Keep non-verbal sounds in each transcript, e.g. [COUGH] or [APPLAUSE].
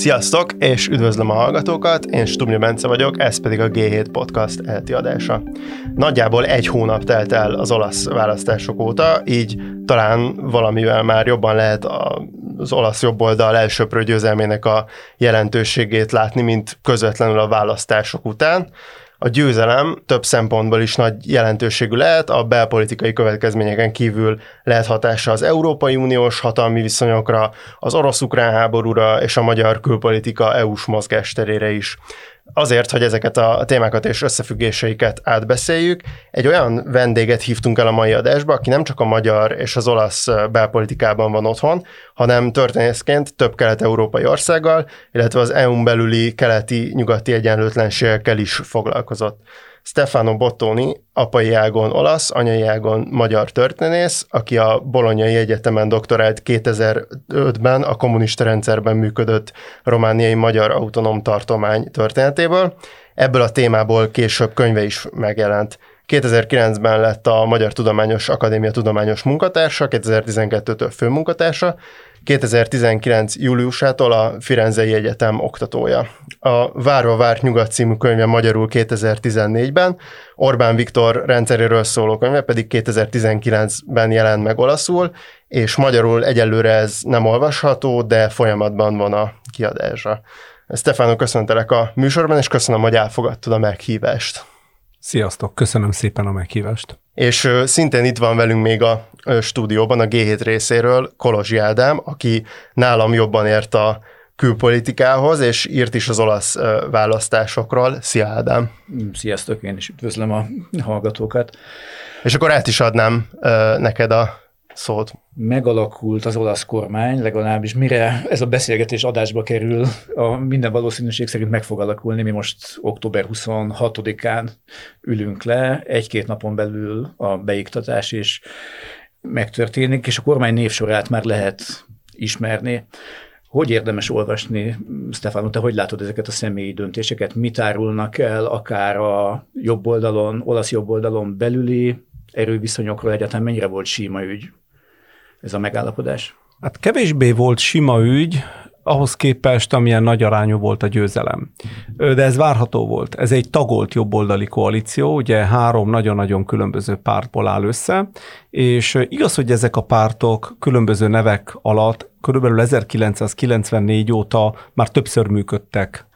Sziasztok, és üdvözlöm a hallgatókat, én Stubni Bence vagyok, ez pedig a G7 Podcast elti adása. Nagyjából egy hónap telt el az olasz választások óta, így talán valamivel már jobban lehet az olasz jobboldal elsőprő győzelmének a jelentőségét látni, mint közvetlenül a választások után a győzelem több szempontból is nagy jelentőségű lehet, a belpolitikai következményeken kívül lehet hatása az Európai Uniós hatalmi viszonyokra, az orosz-ukrán háborúra és a magyar külpolitika EU-s mozgásterére is. Azért, hogy ezeket a témákat és összefüggéseiket átbeszéljük, egy olyan vendéget hívtunk el a mai adásba, aki nem csak a magyar és az olasz belpolitikában van otthon, hanem történészként több kelet-európai országgal, illetve az EU-n belüli keleti-nyugati egyenlőtlenségekkel is foglalkozott. Stefano Bottoni, apai ágon olasz, anyai ágon magyar történész, aki a Bolonyai Egyetemen doktorált 2005-ben a kommunista rendszerben működött romániai magyar autonóm tartomány történetéből. Ebből a témából később könyve is megjelent. 2009-ben lett a Magyar Tudományos Akadémia tudományos munkatársa, 2012-től főmunkatársa, 2019. júliusától a Firenzei Egyetem oktatója. A Várva várt nyugat című könyve magyarul 2014-ben, Orbán Viktor rendszeréről szóló könyve pedig 2019-ben jelent meg olaszul, és magyarul egyelőre ez nem olvasható, de folyamatban van a kiadása. Stefano, köszöntelek a műsorban, és köszönöm, hogy elfogadtad a meghívást. Sziasztok, köszönöm szépen a meghívást. És szintén itt van velünk még a stúdióban a G7 részéről Kolozsi Ádám, aki nálam jobban ért a külpolitikához, és írt is az olasz választásokról. Szia Ádám! Sziasztok, én is üdvözlöm a hallgatókat. És akkor át is adnám neked a szót. Megalakult az olasz kormány, legalábbis mire ez a beszélgetés adásba kerül, a minden valószínűség szerint meg fog alakulni. Mi most október 26-án ülünk le, egy-két napon belül a beiktatás is megtörténik, és a kormány névsorát már lehet ismerni. Hogy érdemes olvasni, Stefano, te hogy látod ezeket a személyi döntéseket? Mit árulnak el akár a jobb oldalon, olasz jobb oldalon belüli erőviszonyokról egyáltalán mennyire volt síma ügy ez a megállapodás? Hát kevésbé volt sima ügy, ahhoz képest, amilyen nagy arányú volt a győzelem. De ez várható volt. Ez egy tagolt jobboldali koalíció, ugye három nagyon-nagyon különböző pártból áll össze, és igaz, hogy ezek a pártok különböző nevek alatt körülbelül 1994 óta már többször működtek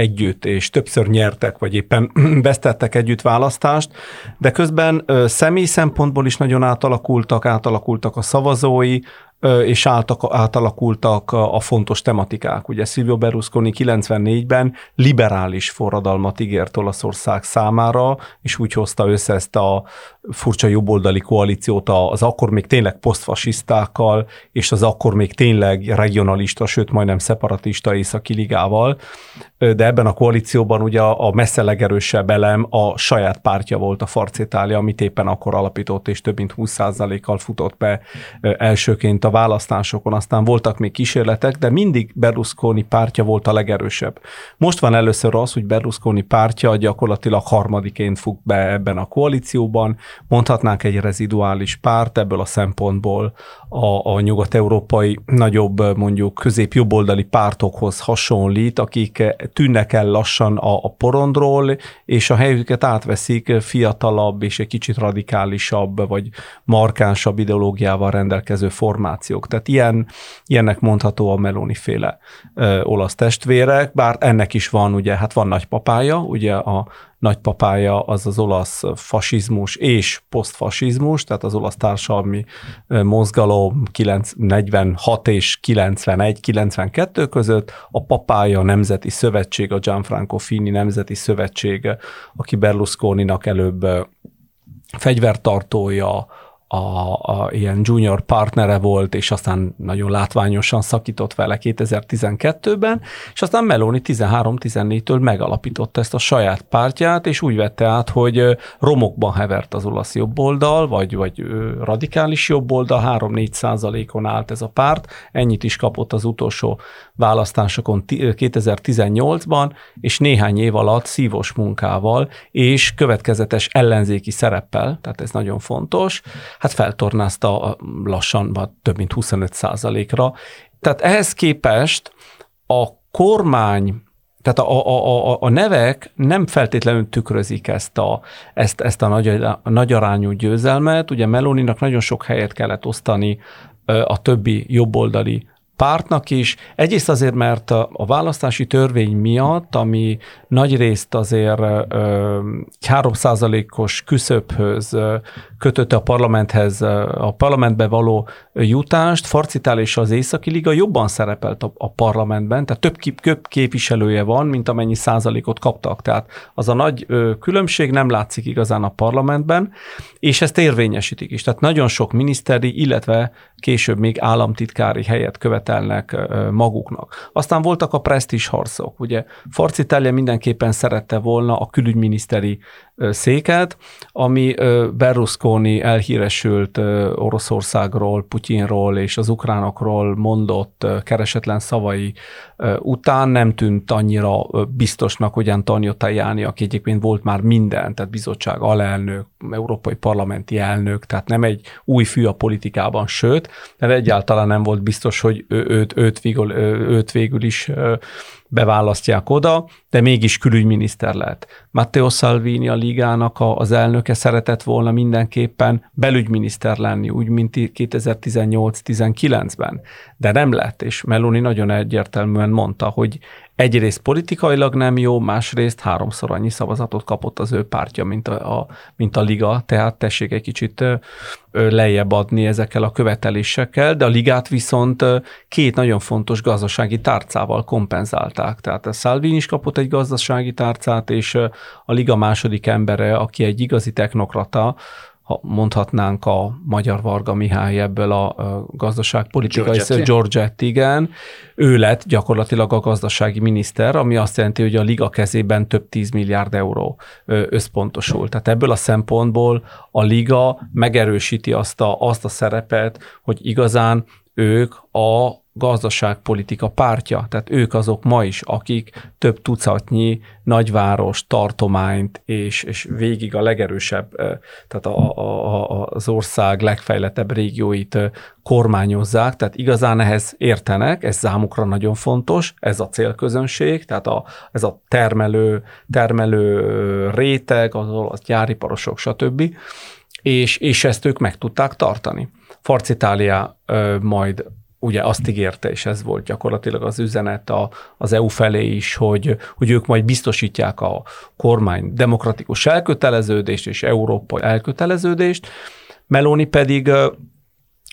együtt, és többször nyertek, vagy éppen [CLEARS THROAT] vesztettek együtt választást, de közben személy szempontból is nagyon átalakultak, átalakultak a szavazói, és átalakultak a fontos tematikák. Ugye Silvio Berlusconi 94-ben liberális forradalmat ígért Olaszország számára, és úgy hozta össze ezt a furcsa jobboldali koalíciót az akkor még tényleg posztfasisztákkal, és az akkor még tényleg regionalista, sőt majdnem szeparatista északi ligával, de ebben a koalícióban ugye a messze legerősebb elem a saját pártja volt a Farcétália, amit éppen akkor alapított, és több mint 20%-kal futott be elsőként a választásokon, aztán voltak még kísérletek, de mindig Berlusconi pártja volt a legerősebb. Most van először az, hogy Berlusconi pártja gyakorlatilag harmadiként fog be ebben a koalícióban, mondhatnánk egy reziduális párt ebből a szempontból a, a nyugat-európai nagyobb mondjuk közép-jobboldali pártokhoz hasonlít, akik tűnnek el lassan a, a porondról, és a helyüket átveszik fiatalabb és egy kicsit radikálisabb vagy markánsabb ideológiával rendelkező formációk. Tehát ilyen, ilyennek mondható a Meloni féle olasz testvérek, bár ennek is van, ugye, hát van nagypapája, ugye a nagypapája az az olasz fasizmus és posztfasizmus, tehát az olasz társadalmi mozgalom 46 és 91, 92 között, a papája a Nemzeti Szövetség, a Gianfranco Fini Nemzeti Szövetség, aki Berlusconinak előbb fegyvertartója, a, a ilyen junior partnere volt, és aztán nagyon látványosan szakított vele 2012-ben, és aztán Meloni 13-14-től megalapította ezt a saját pártját, és úgy vette át, hogy romokban hevert az olasz jobboldal, vagy, vagy radikális jobboldal, 3-4 százalékon állt ez a párt, ennyit is kapott az utolsó választásokon 2018-ban, és néhány év alatt szívos munkával és következetes ellenzéki szereppel, tehát ez nagyon fontos, hát feltornázta lassan több mint 25 százalékra. Tehát ehhez képest a kormány tehát a, a, a, a nevek nem feltétlenül tükrözik ezt a, ezt, ezt a nagy, a nagy arányú győzelmet. Ugye Meloninak nagyon sok helyet kellett osztani a többi jobboldali pártnak is. Egyrészt azért, mert a, választási törvény miatt, ami nagy részt azért ö, 3%-os küszöbhöz kötötte a parlamenthez, a parlamentbe való jutást, Farcitál és az Északi Liga jobban szerepelt a, parlamentben, tehát több, kép, több képviselője van, mint amennyi százalékot kaptak. Tehát az a nagy különbség nem látszik igazán a parlamentben, és ezt érvényesítik is. Tehát nagyon sok miniszteri, illetve később még államtitkári helyet követelnek maguknak. Aztán voltak a presztis harcok. Ugye Farcitália mindenképpen szerette volna a külügyminiszteri széket, ami Berlusconi elhíresült Oroszországról, Putyinról és az ukránokról mondott keresetlen szavai után nem tűnt annyira biztosnak, hogy Antonio Tajani, aki egyébként volt már minden, tehát bizottság alelnök, európai parlamenti elnök, tehát nem egy új fű a politikában, sőt, de egyáltalán nem volt biztos, hogy őt, őt, végül, őt végül is beválasztják oda, de mégis külügyminiszter lett. Matteo Salvini a ligának az elnöke szeretett volna mindenképpen belügyminiszter lenni, úgy, mint 2018-19-ben, de nem lett, és Meloni nagyon egyértelműen mondta, hogy egyrészt politikailag nem jó, másrészt háromszor annyi szavazatot kapott az ő pártja, mint a, a, mint a liga, tehát tessék egy kicsit lejjebb adni ezekkel a követelésekkel, de a ligát viszont két nagyon fontos gazdasági tárcával kompenzálták. Tehát a Salvini is kapott egy gazdasági tárcát, és a liga második embere, aki egy igazi technokrata, mondhatnánk a magyar Varga Mihály ebből a gazdaságpolitikai Georgette, igen, ő lett gyakorlatilag a gazdasági miniszter, ami azt jelenti, hogy a liga kezében több 10 milliárd euró összpontosul. Tehát ebből a szempontból a liga megerősíti azt a, azt a szerepet, hogy igazán ők a gazdaságpolitika pártja, tehát ők azok ma is, akik több tucatnyi nagyváros, tartományt és, és végig a legerősebb, tehát a, a, az ország legfejlettebb régióit kormányozzák, tehát igazán ehhez értenek, ez számukra nagyon fontos, ez a célközönség, tehát a, ez a termelő, termelő réteg, az, az gyáriparosok, stb. És, és ezt ők meg tudták tartani. Farcitália majd ugye azt ígérte, és ez volt gyakorlatilag az üzenet a, az EU felé is, hogy, hogy ők majd biztosítják a kormány demokratikus elköteleződést és európai elköteleződést, Meloni pedig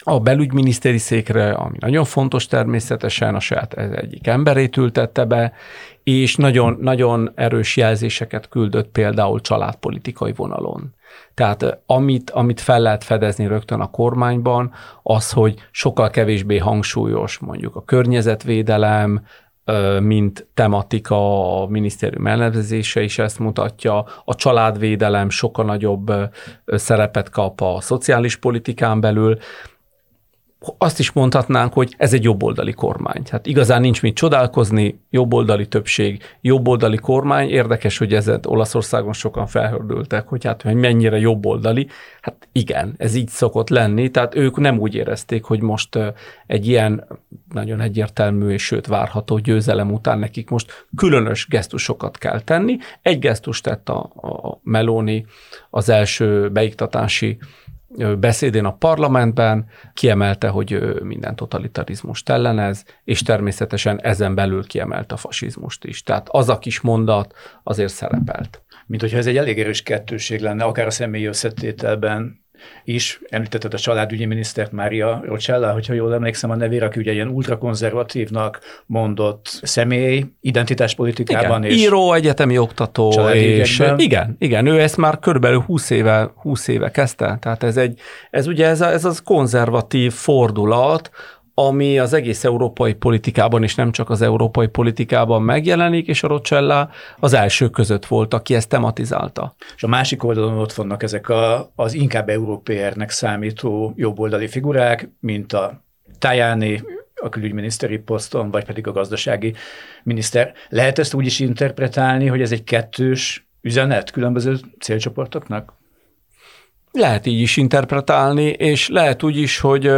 a belügyminisztéri székre, ami nagyon fontos természetesen, a saját egyik emberét ültette be, és nagyon, nagyon erős jelzéseket küldött például családpolitikai vonalon. Tehát amit, amit fel lehet fedezni rögtön a kormányban, az, hogy sokkal kevésbé hangsúlyos mondjuk a környezetvédelem, mint tematika, a minisztérium elnevezése is ezt mutatja, a családvédelem sokkal nagyobb szerepet kap a szociális politikán belül, azt is mondhatnánk, hogy ez egy jobboldali kormány. Hát igazán nincs mit csodálkozni, jobboldali többség, jobboldali kormány. Érdekes, hogy ezzel Olaszországon sokan felhördültek, hogy hát hogy mennyire jobboldali. Hát igen, ez így szokott lenni, tehát ők nem úgy érezték, hogy most egy ilyen nagyon egyértelmű és sőt várható győzelem után nekik most különös gesztusokat kell tenni. Egy gesztust tett a, a Meloni az első beiktatási beszédén a parlamentben kiemelte, hogy minden totalitarizmust ellenez, és természetesen ezen belül kiemelte a fasizmust is. Tehát az a kis mondat azért szerepelt. Mint hogyha ez egy elég erős kettőség lenne, akár a személyi összetételben is, említetted a családügyi minisztert, Mária Rocella, hogyha jól emlékszem a nevére, aki ugye ilyen ultrakonzervatívnak mondott személy, identitáspolitikában igen, és író, egyetemi oktató, és igen, igen, ő ezt már körülbelül 20 éve, 20 éve kezdte, tehát ez egy, ez ugye ez, a, ez az konzervatív fordulat, ami az egész európai politikában, és nem csak az európai politikában megjelenik, és a Rocella az első között volt, aki ezt tematizálta. És a másik oldalon ott vannak ezek a, az inkább európérnek számító jobboldali figurák, mint a Tajani, a külügyminiszteri poszton, vagy pedig a gazdasági miniszter. Lehet ezt úgy is interpretálni, hogy ez egy kettős üzenet különböző célcsoportoknak? Lehet így is interpretálni, és lehet úgy is, hogy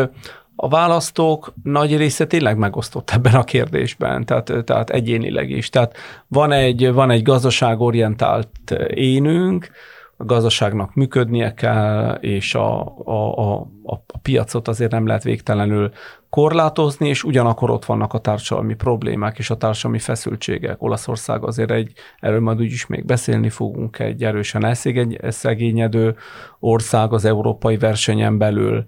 a választók nagy része tényleg megosztott ebben a kérdésben, tehát, tehát egyénileg is. Tehát van egy, van egy gazdaságorientált énünk, a gazdaságnak működnie kell, és a, a, a, a piacot azért nem lehet végtelenül korlátozni, és ugyanakkor ott vannak a társadalmi problémák és a társadalmi feszültségek. Olaszország azért egy, erről majd úgyis még beszélni fogunk, egy erősen elszegényedő ország az európai versenyen belül,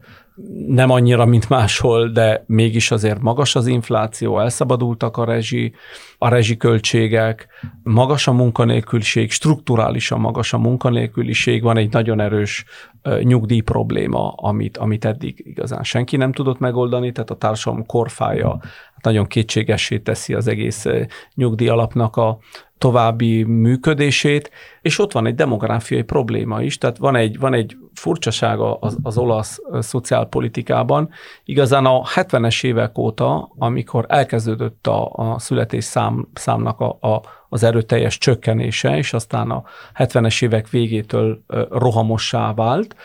nem annyira, mint máshol, de mégis azért magas az infláció, elszabadultak a rezsi, a rezsiköltségek, magas a munkanélküliség, strukturálisan magas a munkanélküliség, van egy nagyon erős nyugdíj probléma, amit, amit eddig igazán senki nem tudott megoldani, tehát a társadalom korfája hát nagyon kétségessé teszi az egész nyugdíj alapnak a, további működését, és ott van egy demográfiai probléma is, tehát van egy, van egy furcsasága az, az olasz szociálpolitikában. Igazán a 70-es évek óta, amikor elkezdődött a, a születés szám, számnak a, a, az erőteljes csökkenése, és aztán a 70-es évek végétől rohamossá vált,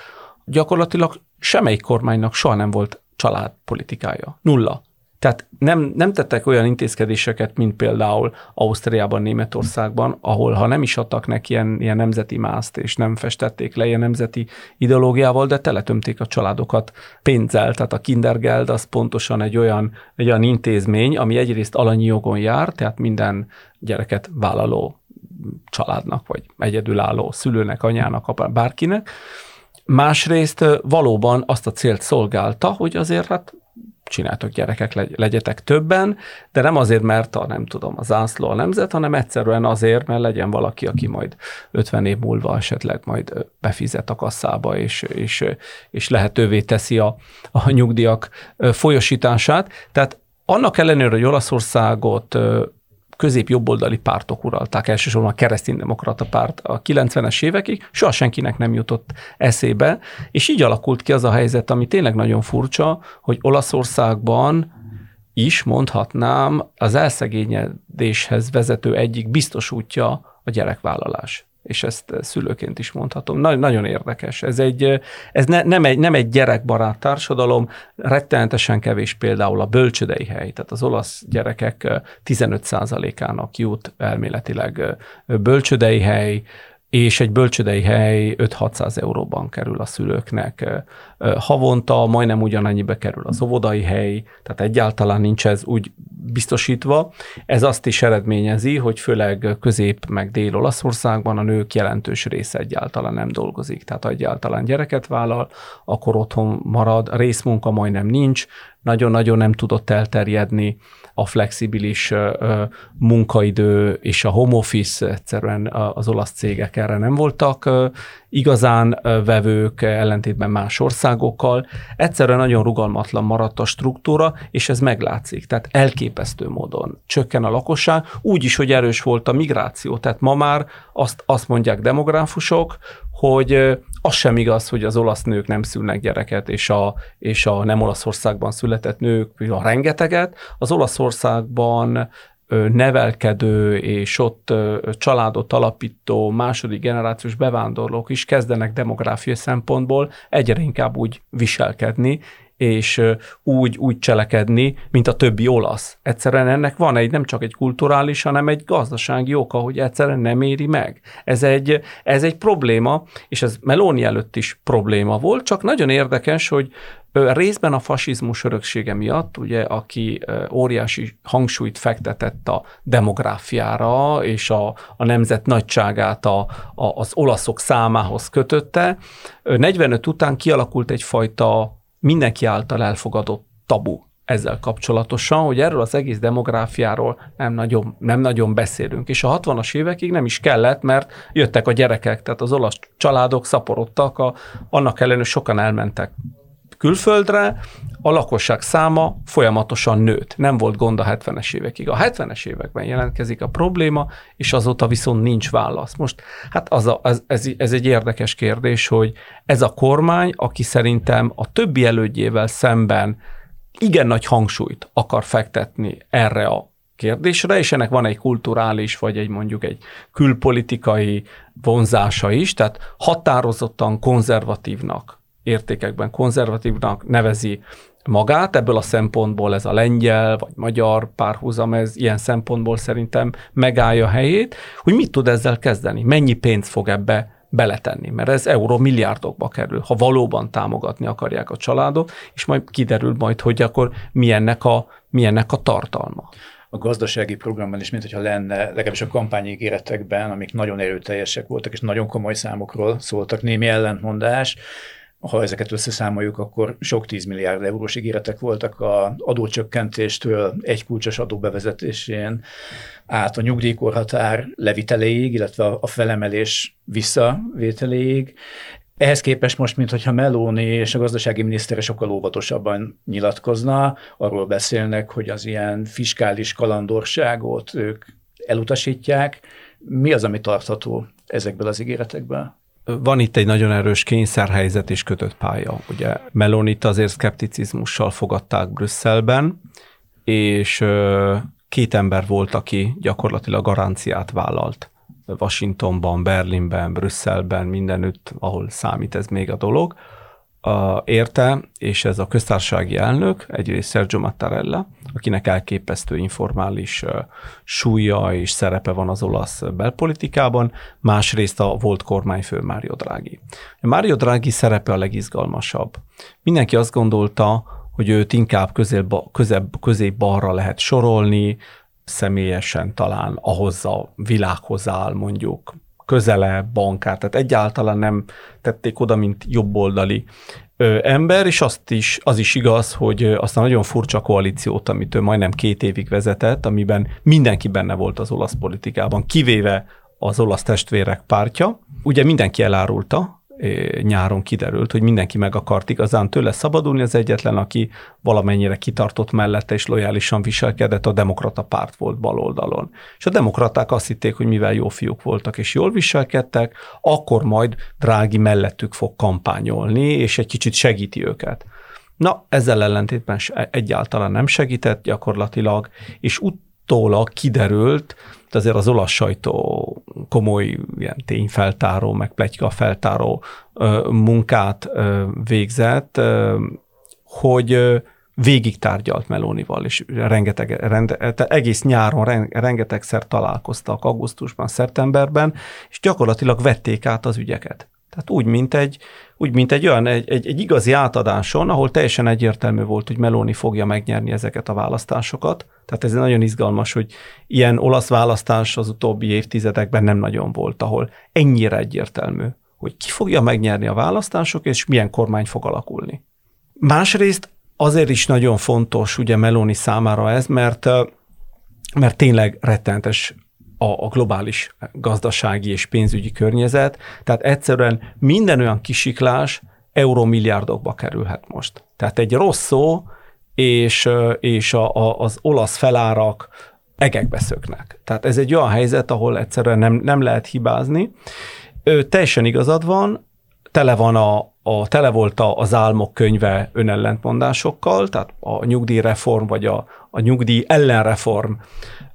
gyakorlatilag semmelyik kormánynak soha nem volt családpolitikája. Nulla. Tehát nem, nem tettek olyan intézkedéseket, mint például Ausztriában, Németországban, ahol ha nem is adtak neki ilyen, ilyen nemzeti mászt, és nem festették le ilyen nemzeti ideológiával, de teletömték a családokat pénzzel. Tehát a Kindergeld az pontosan egy olyan, egy olyan intézmény, ami egyrészt alanyi jogon jár, tehát minden gyereket vállaló családnak, vagy egyedülálló szülőnek, anyának, bárkinek, Másrészt valóban azt a célt szolgálta, hogy azért hát csináltok gyerekek, legyetek többen, de nem azért, mert a, nem tudom, a zászló a nemzet, hanem egyszerűen azért, mert legyen valaki, aki majd 50 év múlva esetleg majd befizet a kasszába, és, és, és lehetővé teszi a, a nyugdíjak folyosítását. Tehát annak ellenőre, hogy Olaszországot közép-jobboldali pártok uralták, elsősorban a kereszténydemokrata párt a 90-es évekig, soha senkinek nem jutott eszébe, és így alakult ki az a helyzet, ami tényleg nagyon furcsa, hogy Olaszországban is mondhatnám az elszegényedéshez vezető egyik biztos útja a gyerekvállalás és ezt szülőként is mondhatom. Na, nagyon érdekes. Ez, egy, ez ne, nem, egy, nem egy gyerekbarát társadalom, rettenetesen kevés például a bölcsödei hely, tehát az olasz gyerekek 15%-ának jut elméletileg bölcsödei hely, és egy bölcsödei hely 5-600 euróban kerül a szülőknek. Havonta majdnem ugyanannyibe kerül az óvodai hely, tehát egyáltalán nincs ez úgy biztosítva. Ez azt is eredményezi, hogy főleg közép meg dél-Olaszországban a nők jelentős része egyáltalán nem dolgozik. Tehát egyáltalán gyereket vállal, akkor otthon marad, részmunka majdnem nincs, nagyon-nagyon nem tudott elterjedni a flexibilis munkaidő és a home office, egyszerűen az olasz cégek erre nem voltak igazán vevők ellentétben más országokkal. Egyszerűen nagyon rugalmatlan maradt a struktúra, és ez meglátszik. Tehát elképesztő módon csökken a lakosság, úgy is, hogy erős volt a migráció. Tehát ma már azt, azt mondják demográfusok, hogy az sem igaz, hogy az olasz nők nem szülnek gyereket, és a, és a nem Olaszországban született nők a rengeteget. Az Olaszországban nevelkedő és ott családot alapító második generációs bevándorlók is kezdenek demográfiai szempontból egyre inkább úgy viselkedni, és úgy, úgy cselekedni, mint a többi olasz. Egyszerűen ennek van egy nem csak egy kulturális, hanem egy gazdasági oka, hogy egyszerűen nem éri meg. Ez egy, ez egy probléma, és ez Meloni előtt is probléma volt, csak nagyon érdekes, hogy részben a fasizmus öröksége miatt, ugye, aki óriási hangsúlyt fektetett a demográfiára, és a, a nemzet nagyságát a, a, az olaszok számához kötötte, 45 után kialakult egyfajta mindenki által elfogadott tabu ezzel kapcsolatosan, hogy erről az egész demográfiáról nem nagyon, nem nagyon beszélünk. És a 60-as évekig nem is kellett, mert jöttek a gyerekek, tehát az olasz családok szaporodtak, a, annak ellenőre sokan elmentek külföldre, a lakosság száma folyamatosan nőtt. Nem volt gond a 70-es évekig. A 70-es években jelentkezik a probléma, és azóta viszont nincs válasz. Most hát az a, ez, ez, ez egy érdekes kérdés, hogy ez a kormány, aki szerintem a többi elődjével szemben igen nagy hangsúlyt akar fektetni erre a kérdésre, és ennek van egy kulturális, vagy egy mondjuk egy külpolitikai vonzása is, tehát határozottan konzervatívnak értékekben konzervatívnak nevezi magát, ebből a szempontból ez a lengyel vagy magyar párhuzam, ez ilyen szempontból szerintem megállja a helyét, hogy mit tud ezzel kezdeni, mennyi pénzt fog ebbe beletenni, mert ez euró milliárdokba kerül, ha valóban támogatni akarják a családot, és majd kiderül majd, hogy akkor milyennek a, milyennek a tartalma. A gazdasági programban is, mint hogyha lenne, legalábbis a kampányígéretekben, amik nagyon erőteljesek voltak, és nagyon komoly számokról szóltak, némi ellentmondás, ha ezeket összeszámoljuk, akkor sok 10 milliárd eurós ígéretek voltak a adócsökkentéstől egy kulcsos adó bevezetésén át a nyugdíjkorhatár leviteléig, illetve a felemelés visszavételéig. Ehhez képest most, mintha Meloni és a gazdasági minisztere sokkal óvatosabban nyilatkozna, arról beszélnek, hogy az ilyen fiskális kalandorságot ők elutasítják. Mi az, ami tartható ezekből az ígéretekből? Van itt egy nagyon erős kényszerhelyzet és kötött pálya. Ugye Melonit azért szkepticizmussal fogadták Brüsszelben, és két ember volt, aki gyakorlatilag garanciát vállalt. Washingtonban, Berlinben, Brüsszelben, mindenütt, ahol számít ez még a dolog, a, érte, és ez a köztársasági elnök, egyrészt Sergio Mattarella, akinek elképesztő informális uh, súlya és szerepe van az olasz belpolitikában, másrészt a volt kormányfő Mário Draghi. Mário Draghi szerepe a legizgalmasabb. Mindenki azt gondolta, hogy őt inkább közép, közép, közép-balra lehet sorolni, személyesen talán ahhoz a világhoz áll mondjuk közele bankár, tehát egyáltalán nem tették oda, mint jobboldali ember, és azt is, az is igaz, hogy azt a nagyon furcsa koalíciót, amit ő majdnem két évig vezetett, amiben mindenki benne volt az olasz politikában, kivéve az olasz testvérek pártja, ugye mindenki elárulta, nyáron kiderült, hogy mindenki meg akart igazán tőle szabadulni, az egyetlen, aki valamennyire kitartott mellette és lojálisan viselkedett, a demokrata párt volt baloldalon. És a demokraták azt hitték, hogy mivel jó fiúk voltak és jól viselkedtek, akkor majd Drági mellettük fog kampányolni, és egy kicsit segíti őket. Na, ezzel ellentétben egyáltalán nem segített gyakorlatilag, és utólag kiderült, de azért az olasz sajtó komoly ilyen tényfeltáró, meg plegyka feltáró munkát végzett, hogy végig tárgyalt Melónival, és rengeteg, rende, egész nyáron rengetegszer találkoztak augusztusban, szeptemberben, és gyakorlatilag vették át az ügyeket. Tehát úgy, mint egy, úgy, mint egy olyan, egy, egy, egy igazi átadáson, ahol teljesen egyértelmű volt, hogy Meloni fogja megnyerni ezeket a választásokat. Tehát ez nagyon izgalmas, hogy ilyen olasz választás az utóbbi évtizedekben nem nagyon volt, ahol ennyire egyértelmű, hogy ki fogja megnyerni a választások, és milyen kormány fog alakulni. Másrészt azért is nagyon fontos ugye Meloni számára ez, mert mert tényleg rettenetes a, a globális gazdasági és pénzügyi környezet, tehát egyszerűen minden olyan kisiklás eurómilliárdokba kerülhet most. Tehát egy rossz szó, és, és a, a, az olasz felárak egekbe szöknek. Tehát ez egy olyan helyzet, ahol egyszerűen nem, nem lehet hibázni. Ő, teljesen igazad van, tele van a, a tele volt a, az álmok könyve önellentmondásokkal, tehát a nyugdíjreform vagy a, a nyugdíj ellenreform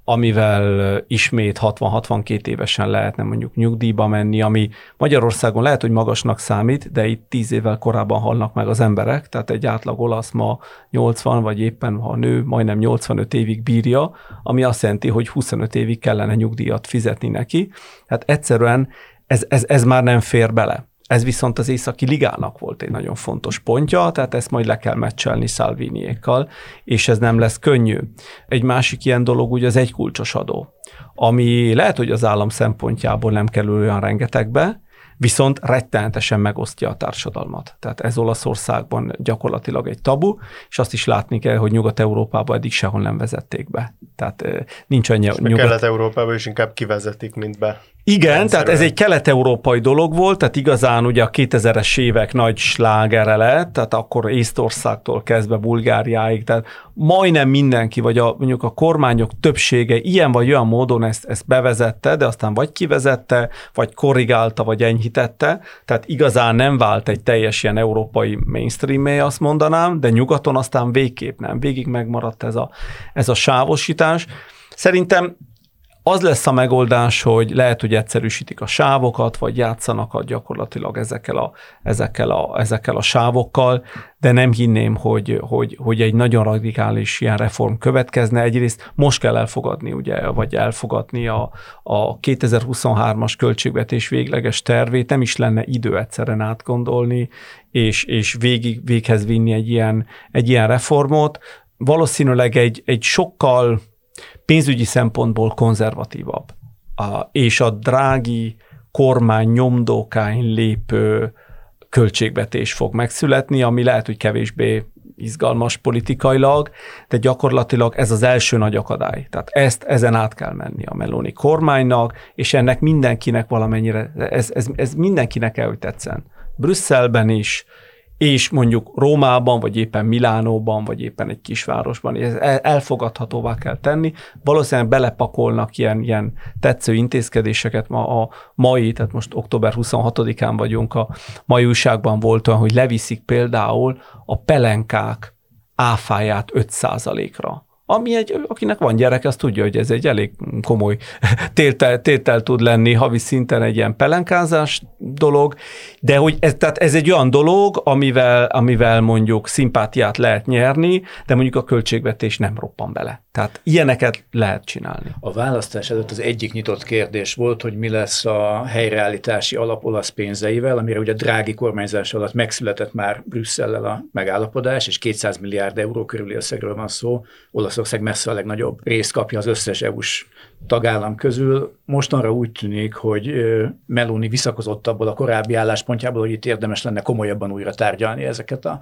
amivel ismét 60-62 évesen lehetne mondjuk nyugdíjba menni, ami Magyarországon lehet, hogy magasnak számít, de itt 10 évvel korábban halnak meg az emberek, tehát egy átlag olasz ma 80, vagy éppen ha nő, majdnem 85 évig bírja, ami azt jelenti, hogy 25 évig kellene nyugdíjat fizetni neki. Tehát egyszerűen ez, ez, ez már nem fér bele. Ez viszont az északi ligának volt egy nagyon fontos pontja, tehát ezt majd le kell meccselni Salviniékkal, és ez nem lesz könnyű. Egy másik ilyen dolog ugye az egykulcsos adó, ami lehet, hogy az állam szempontjából nem kerül olyan rengetegbe, viszont rettenetesen megosztja a társadalmat. Tehát ez Olaszországban gyakorlatilag egy tabu, és azt is látni kell, hogy Nyugat-Európában eddig sehol nem vezették be. Tehát nincs annyi... Nyugat... Kelet-Európában is inkább kivezetik, mint be. Igen, rendszerűen. tehát ez egy kelet-európai dolog volt, tehát igazán ugye a 2000-es évek nagy slágere lett, tehát akkor Észtországtól kezdve Bulgáriáig, tehát majdnem mindenki, vagy a, mondjuk a kormányok többsége ilyen vagy olyan módon ezt, ezt bevezette, de aztán vagy kivezette, vagy korrigálta, vagy enyhítette, tehát igazán nem vált egy teljes ilyen európai mainstream azt mondanám, de nyugaton aztán végképp nem, végig megmaradt ez a, ez a sávosítás. Szerintem Az lesz a megoldás, hogy lehet, hogy egyszerűsítik a sávokat, vagy játszanak a gyakorlatilag ezekkel a, ezekkel, a, ezekkel a sávokkal, de nem hinném, hogy, hogy, hogy egy nagyon radikális ilyen reform következne. Egyrészt most kell elfogadni, ugye, vagy elfogadni a, a 2023-as költségvetés végleges tervét, nem is lenne idő egyszerűen átgondolni, és, és végig, véghez vinni egy ilyen, egy ilyen reformot. Valószínűleg egy, egy sokkal pénzügyi szempontból konzervatívabb, a, és a drági kormány nyomdókáin lépő költségvetés fog megszületni, ami lehet, hogy kevésbé izgalmas politikailag, de gyakorlatilag ez az első nagy akadály. Tehát ezt, ezen át kell menni a Meloni kormánynak, és ennek mindenkinek valamennyire, ez, ez, ez mindenkinek kell, hogy tetszen. Brüsszelben is, és mondjuk Rómában, vagy éppen Milánóban, vagy éppen egy kisvárosban, ez elfogadhatóvá kell tenni. Valószínűleg belepakolnak ilyen, ilyen tetsző intézkedéseket ma a mai, tehát most október 26-án vagyunk, a mai újságban volt olyan, hogy leviszik például a pelenkák áfáját 5%-ra ami egy, akinek van gyerek, az tudja, hogy ez egy elég komoly [LAUGHS] tétel, tétel tud lenni havi szinten egy ilyen pelenkázás dolog, de hogy ez, tehát ez egy olyan dolog, amivel, amivel mondjuk szimpátiát lehet nyerni, de mondjuk a költségvetés nem roppan bele. Tehát ilyeneket lehet csinálni. A választás előtt az egyik nyitott kérdés volt, hogy mi lesz a helyreállítási alap olasz pénzeivel, amire ugye a drági kormányzás alatt megszületett már Brüsszellel a megállapodás, és 200 milliárd euró körüli összegről van szó. Olaszország messze a legnagyobb részt kapja az összes EU-s tagállam közül. Mostanra úgy tűnik, hogy Meloni visszakozott abból a korábbi álláspontjából, hogy itt érdemes lenne komolyabban újra tárgyalni ezeket a,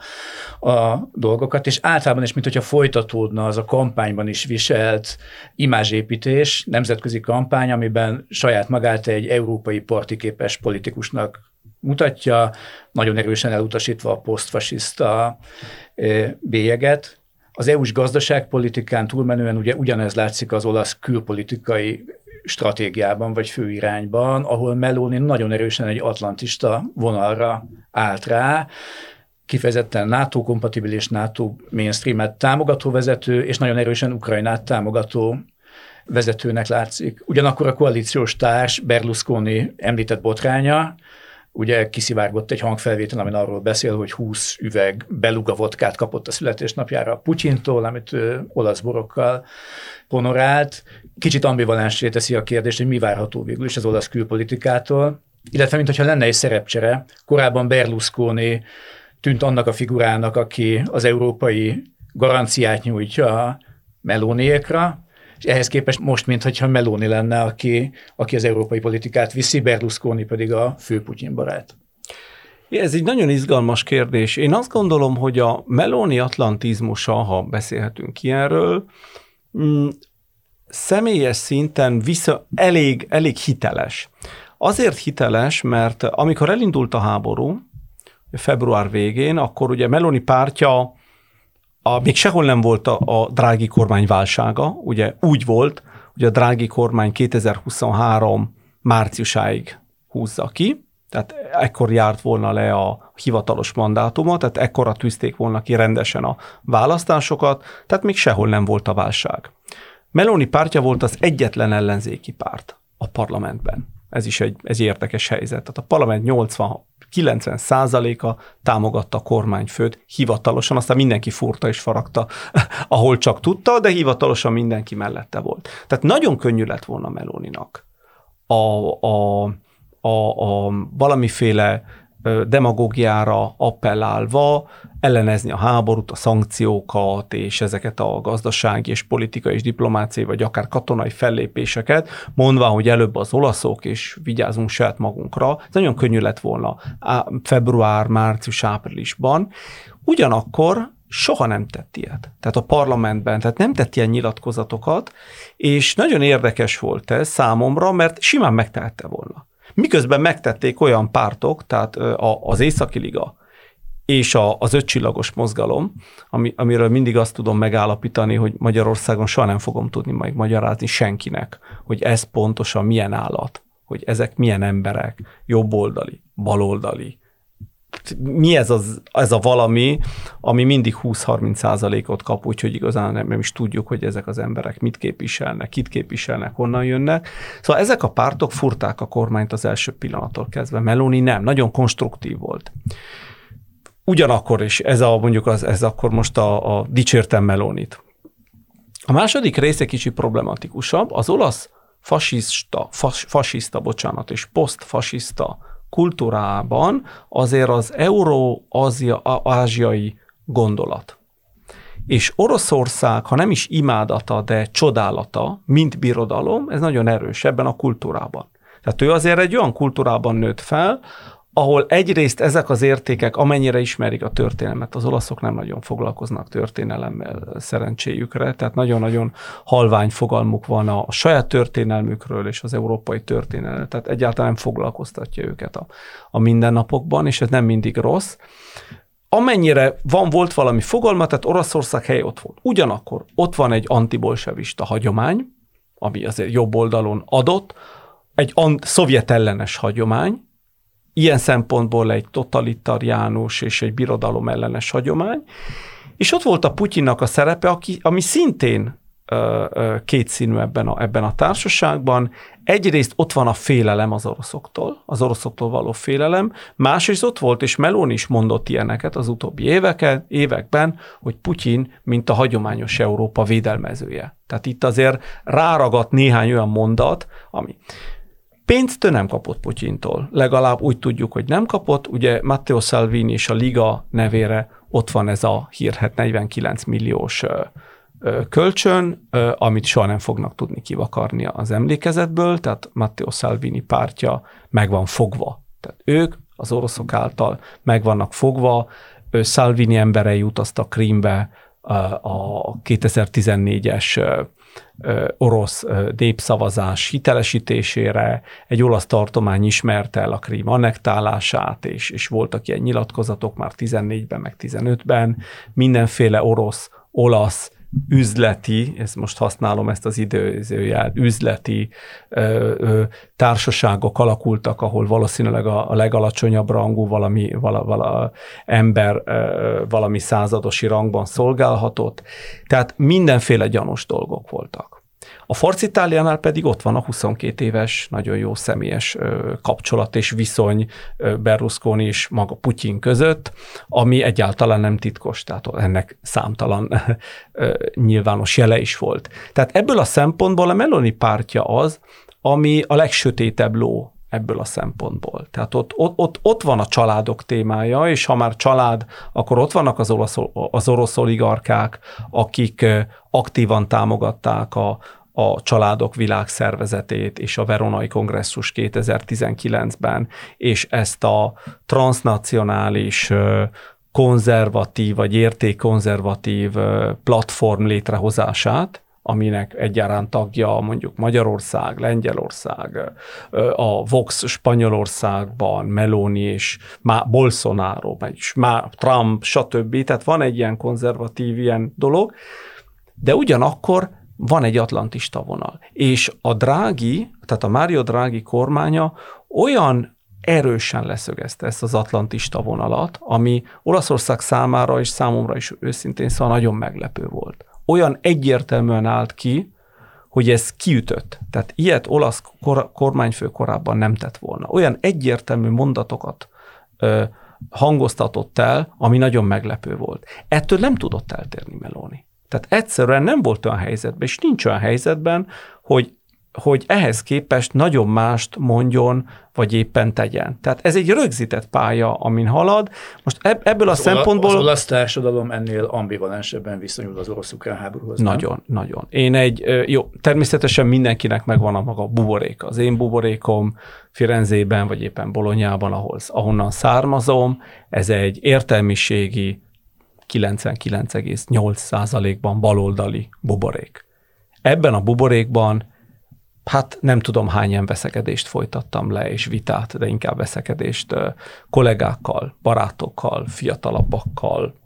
a dolgokat, és általában is, mint hogyha folytatódna az a kampányban is viselt imázsépítés, nemzetközi kampány, amiben saját magát egy európai partiképes politikusnak mutatja, nagyon erősen elutasítva a posztfasiszta bélyeget, az EU-s gazdaságpolitikán túlmenően ugye ugyanez látszik az olasz külpolitikai stratégiában vagy főirányban, ahol Meloni nagyon erősen egy atlantista vonalra állt rá, kifejezetten NATO-kompatibilis, NATO mainstreamet támogató vezető, és nagyon erősen Ukrajnát támogató vezetőnek látszik. Ugyanakkor a koalíciós társ Berlusconi említett botránya, ugye kiszivárgott egy hangfelvétel, amin arról beszél, hogy 20 üveg beluga vodkát kapott a születésnapjára Putyintól, amit ő olasz borokkal honorált. Kicsit ambivalensé teszi a kérdést, hogy mi várható végül is az olasz külpolitikától, illetve mintha lenne egy szerepcsere. Korábban Berlusconi tűnt annak a figurának, aki az európai garanciát nyújtja Melóniékra, és ehhez képest most, mintha Meloni lenne, aki, aki az európai politikát viszi, Berlusconi pedig a fő Putyin barát. Ez egy nagyon izgalmas kérdés. Én azt gondolom, hogy a Meloni atlantizmusa, ha beszélhetünk ilyenről, mm, személyes szinten vissza elég, elég hiteles. Azért hiteles, mert amikor elindult a háború, február végén, akkor ugye Meloni pártja a, még sehol nem volt a, a drági kormány válsága, ugye úgy volt, hogy a drági kormány 2023 márciusáig húzza ki, tehát ekkor járt volna le a hivatalos mandátuma, tehát ekkora tűzték volna ki rendesen a választásokat, tehát még sehol nem volt a válság. Meloni pártja volt az egyetlen ellenzéki párt a parlamentben. Ez is egy, egy érdekes helyzet. Tehát a parlament 80 90 százaléka támogatta a kormányfőt hivatalosan, aztán mindenki furta és faragta, [LAUGHS] ahol csak tudta, de hivatalosan mindenki mellette volt. Tehát nagyon könnyű lett volna Meloninak a, a, a, a valamiféle demagógiára appellálva ellenezni a háborút, a szankciókat és ezeket a gazdasági és politikai és diplomáciai vagy akár katonai fellépéseket, mondva, hogy előbb az olaszok és vigyázunk saját magunkra. Ez nagyon könnyű lett volna február, március, áprilisban. Ugyanakkor soha nem tett ilyet. Tehát a parlamentben, tehát nem tett ilyen nyilatkozatokat, és nagyon érdekes volt ez számomra, mert simán megtehette volna. Miközben megtették olyan pártok, tehát az Északi Liga és a, az ötcsillagos mozgalom, ami, amiről mindig azt tudom megállapítani, hogy Magyarországon soha nem fogom tudni majd magyarázni senkinek, hogy ez pontosan milyen állat, hogy ezek milyen emberek, jobboldali, baloldali, mi ez, az, ez a valami, ami mindig 20-30 százalékot kap, úgyhogy igazán nem, nem is tudjuk, hogy ezek az emberek mit képviselnek, kit képviselnek, honnan jönnek. Szóval ezek a pártok furták a kormányt az első pillanattól kezdve. Meloni nem, nagyon konstruktív volt. Ugyanakkor is, ez a, mondjuk az, ez akkor most a, a dicsértem Melonit. A második része kicsi problematikusabb, az olasz fasiszta, fas, fasiszta, bocsánat, és posztfasiszta kultúrában azért az euró-ázsiai gondolat. És Oroszország, ha nem is imádata, de csodálata, mint birodalom, ez nagyon erős ebben a kultúrában. Tehát ő azért egy olyan kultúrában nőtt fel, ahol egyrészt ezek az értékek, amennyire ismerik a történelmet, az olaszok nem nagyon foglalkoznak történelemmel szerencséjükre, tehát nagyon-nagyon halvány fogalmuk van a, saját történelmükről és az európai történelmet, tehát egyáltalán nem foglalkoztatja őket a, a mindennapokban, és ez nem mindig rossz. Amennyire van, volt valami fogalma, tehát Oroszország hely ott volt. Ugyanakkor ott van egy antibolsevista hagyomány, ami azért jobb oldalon adott, egy ant- szovjet ellenes hagyomány, ilyen szempontból egy totalitariánus és egy birodalom ellenes hagyomány, és ott volt a Putyinnak a szerepe, aki, ami szintén kétszínű ebben a, ebben a társaságban. Egyrészt ott van a félelem az oroszoktól, az oroszoktól való félelem, másrészt ott volt, és Meloni is mondott ilyeneket az utóbbi éveken, években, hogy Putyin, mint a hagyományos Európa védelmezője. Tehát itt azért ráragadt néhány olyan mondat, ami Pénzt ő nem kapott Putyintól. Legalább úgy tudjuk, hogy nem kapott. Ugye Matteo Salvini és a Liga nevére ott van ez a hírhet 49 milliós kölcsön, amit soha nem fognak tudni kivakarni az emlékezetből, tehát Matteo Salvini pártja meg van fogva. Tehát ők az oroszok által meg vannak fogva, Salvini emberei utaztak Krímbe a 2014-es orosz népszavazás hitelesítésére, egy olasz tartomány ismerte el a krím annektálását, és, és voltak ilyen nyilatkozatok már 14-ben, meg 15-ben, mindenféle orosz, olasz, üzleti, ezt most használom ezt az időzőjel, üzleti ö, ö, társaságok alakultak, ahol valószínűleg a, a legalacsonyabb rangú valami vala, vala ember ö, valami századosi rangban szolgálhatott. Tehát mindenféle gyanús dolgok voltak. A Forc Itáliánál pedig ott van a 22 éves, nagyon jó személyes kapcsolat és viszony Berlusconi és maga Putyin között, ami egyáltalán nem titkos, tehát ennek számtalan [LAUGHS] nyilvános jele is volt. Tehát ebből a szempontból a Meloni pártja az, ami a legsötétebb ló ebből a szempontból. Tehát ott, ott, ott, ott van a családok témája, és ha már család, akkor ott vannak az, olasz, az orosz oligarkák, akik aktívan támogatták a, a Családok Világszervezetét és a Veronai Kongresszus 2019-ben, és ezt a transnacionális konzervatív vagy értékkonzervatív platform létrehozását, aminek egyaránt tagja mondjuk Magyarország, Lengyelország, a Vox Spanyolországban, Meloni és Bolsonaro, és Trump, stb. Tehát van egy ilyen konzervatív ilyen dolog, de ugyanakkor van egy atlantista vonal. És a Drági, tehát a Mário Drági kormánya olyan erősen leszögezte ezt az atlantista vonalat, ami Olaszország számára és számomra is őszintén szóval nagyon meglepő volt. Olyan egyértelműen állt ki, hogy ez kiütött. Tehát ilyet olasz kor- kormányfő korábban nem tett volna. Olyan egyértelmű mondatokat ö, hangoztatott el, ami nagyon meglepő volt. Ettől nem tudott eltérni Meloni. Tehát egyszerűen nem volt olyan helyzetben, és nincs olyan helyzetben, hogy hogy ehhez képest nagyon mást mondjon, vagy éppen tegyen. Tehát ez egy rögzített pálya, amin halad. Most ebből az a szempontból... Az olasz társadalom ennél ambivalensebben viszonyul az orosz-ukrán háborúhoz. Nagyon, nem? nagyon. Én egy, jó, természetesen mindenkinek megvan a maga buboréka. Az én buborékom Firenzében, vagy éppen Bolonyában, ahol, ahonnan származom, ez egy értelmiségi, 99,8%-ban baloldali buborék. Ebben a buborékban hát nem tudom hányan veszekedést folytattam le, és vitát, de inkább veszekedést kollégákkal, barátokkal, fiatalabbakkal,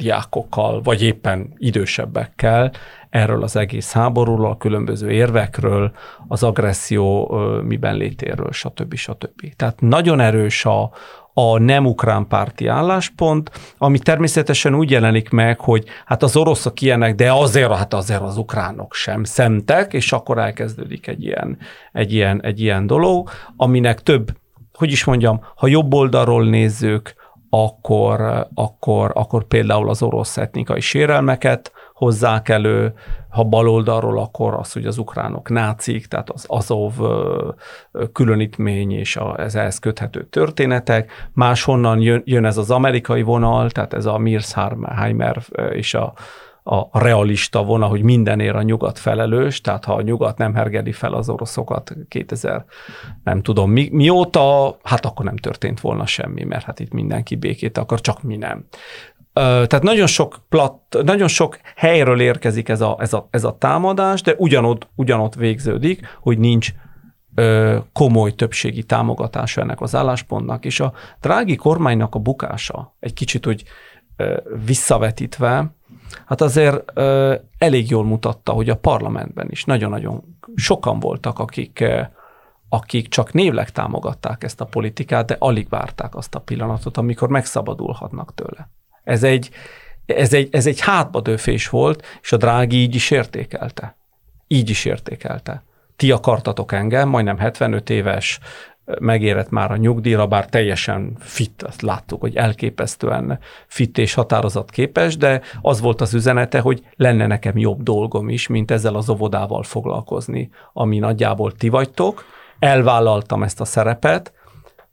diákokkal, vagy éppen idősebbekkel erről az egész háborúról, a különböző érvekről, az agresszió miben létéről, stb. stb. Tehát nagyon erős a, a nem ukrán párti álláspont, ami természetesen úgy jelenik meg, hogy hát az oroszok ilyenek, de azért, hát azért az ukránok sem szemtek, és akkor elkezdődik egy ilyen, egy ilyen, egy ilyen dolog, aminek több, hogy is mondjam, ha jobb oldalról nézzük, akkor, akkor, akkor például az orosz etnikai sérelmeket hozzák elő, ha baloldalról, akkor az, hogy az ukránok nácik, tehát az Azov különítmény és a, ez ehhez köthető történetek. Máshonnan jön, jön ez az amerikai vonal, tehát ez a Mirsheimer és a, a realista vonal, hogy mindenért a nyugat felelős, tehát ha a nyugat nem hergedi fel az oroszokat 2000, nem tudom mi, mióta, hát akkor nem történt volna semmi, mert hát itt mindenki békét akar, csak mi nem. Tehát nagyon sok, plat, nagyon sok helyről érkezik ez a, ez a, ez a támadás, de ugyanott, ugyanott végződik, hogy nincs komoly többségi támogatása ennek az álláspontnak, és a drági kormánynak a bukása egy kicsit úgy visszavetítve, hát azért ö, elég jól mutatta, hogy a parlamentben is nagyon-nagyon sokan voltak, akik akik csak névleg támogatták ezt a politikát, de alig várták azt a pillanatot, amikor megszabadulhatnak tőle. Ez egy, ez egy, ez egy hátbadőfés volt, és a drági így is értékelte. Így is értékelte. Ti akartatok engem, majdnem 75 éves, megérett már a nyugdíjra, bár teljesen fit, azt láttuk, hogy elképesztően fit és határozat képes, de az volt az üzenete, hogy lenne nekem jobb dolgom is, mint ezzel az óvodával foglalkozni, ami nagyjából ti vagytok. Elvállaltam ezt a szerepet,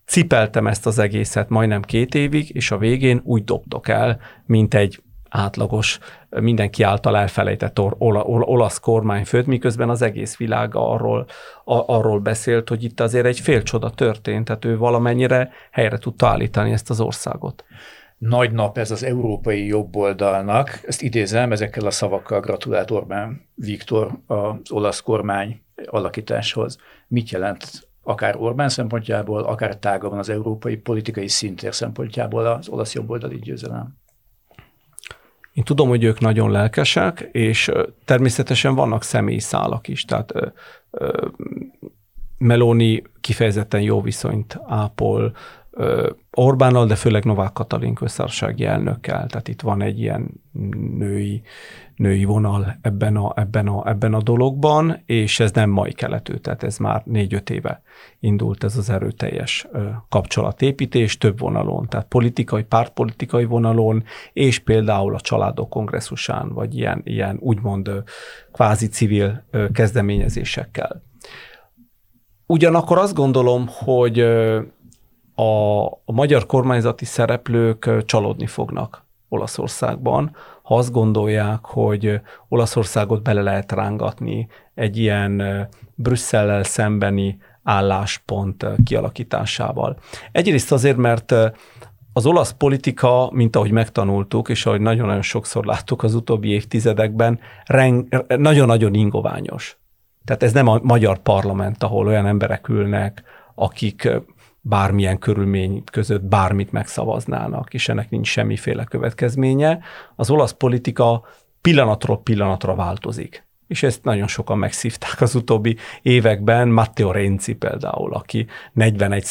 cipeltem ezt az egészet majdnem két évig, és a végén úgy dobtok el, mint egy átlagos, mindenki által elfelejtett or, ol, ol, olasz kormányfőt, miközben az egész világ arról, a, arról beszélt, hogy itt azért egy fél csoda történt, tehát ő valamennyire helyre tudta állítani ezt az országot. Nagy nap ez az európai jobboldalnak, ezt idézem, ezekkel a szavakkal gratulált Orbán Viktor az olasz kormány alakításhoz. Mit jelent akár Orbán szempontjából, akár tágabban az európai politikai szintér szempontjából az olasz jobboldali győzelem? Én tudom, hogy ők nagyon lelkesek, és természetesen vannak személyi szálak is, tehát Meloni kifejezetten jó viszonyt ápol Orbánnal, de főleg Novák Katalin köztársasági elnökkel, tehát itt van egy ilyen női női vonal ebben a, ebben, a, ebben a dologban, és ez nem mai keletű, tehát ez már négy-öt éve indult ez az erőteljes kapcsolatépítés több vonalon, tehát politikai, pártpolitikai vonalon, és például a családok kongresszusán, vagy ilyen, ilyen úgymond kvázi civil kezdeményezésekkel. Ugyanakkor azt gondolom, hogy a, a magyar kormányzati szereplők csalódni fognak Olaszországban, ha azt gondolják, hogy Olaszországot bele lehet rángatni egy ilyen Brüsszellel szembeni álláspont kialakításával. Egyrészt azért, mert az olasz politika, mint ahogy megtanultuk, és ahogy nagyon-nagyon sokszor láttuk az utóbbi évtizedekben, nagyon-nagyon ingoványos. Tehát ez nem a magyar parlament, ahol olyan emberek ülnek, akik bármilyen körülmény között bármit megszavaznának, és ennek nincs semmiféle következménye. Az olasz politika pillanatról pillanatra változik. És ezt nagyon sokan megszívták az utóbbi években. Matteo Renzi például, aki 41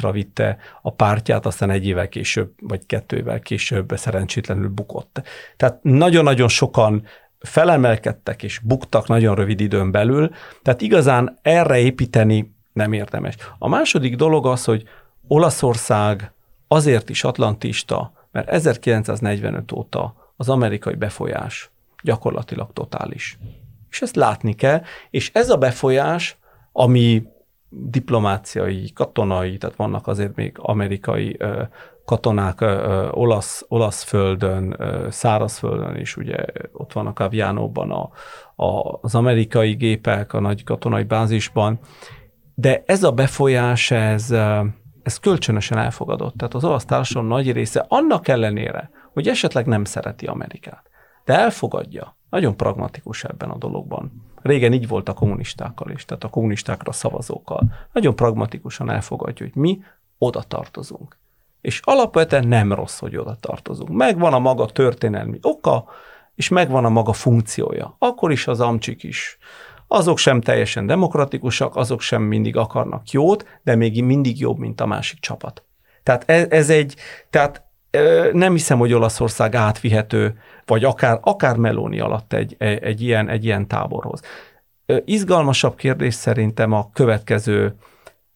ra vitte a pártját, aztán egy évvel később, vagy kettő évvel később szerencsétlenül bukott. Tehát nagyon-nagyon sokan felemelkedtek és buktak nagyon rövid időn belül, tehát igazán erre építeni nem érdemes. A második dolog az, hogy Olaszország azért is atlantista, mert 1945 óta az amerikai befolyás gyakorlatilag totális. És ezt látni kell, és ez a befolyás, ami diplomáciai, katonai, tehát vannak azért még amerikai ö, katonák ö, olasz, olasz földön, ö, szárazföldön is, ugye ott vannak a Vianóban a, a, az amerikai gépek a nagy katonai bázisban, de ez a befolyás, ez, ez kölcsönösen elfogadott. Tehát az olasz társadalom nagy része annak ellenére, hogy esetleg nem szereti Amerikát, de elfogadja. Nagyon pragmatikus ebben a dologban. Régen így volt a kommunistákkal is, tehát a kommunistákra szavazókkal. Nagyon pragmatikusan elfogadja, hogy mi oda tartozunk. és alapvetően nem rossz, hogy oda tartozunk. Megvan a maga történelmi oka, és megvan a maga funkciója. Akkor is az amcsik is. Azok sem teljesen demokratikusak, azok sem mindig akarnak jót, de még mindig jobb, mint a másik csapat. Tehát ez, ez egy, tehát nem hiszem, hogy Olaszország átvihető, vagy akár, akár Meloni alatt egy, egy, egy, ilyen, egy ilyen táborhoz. Izgalmasabb kérdés szerintem a következő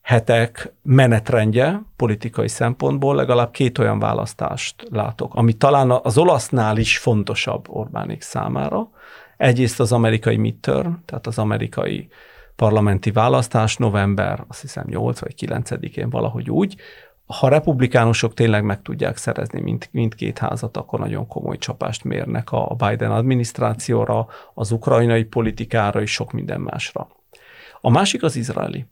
hetek menetrendje politikai szempontból legalább két olyan választást látok, ami talán az olasznál is fontosabb Orbánik számára. Egyrészt az amerikai midterm, tehát az amerikai parlamenti választás november, azt hiszem 8 vagy 9-én valahogy úgy, ha republikánusok tényleg meg tudják szerezni mind, mindkét házat, akkor nagyon komoly csapást mérnek a Biden adminisztrációra, az ukrajnai politikára és sok minden másra. A másik az izraeli.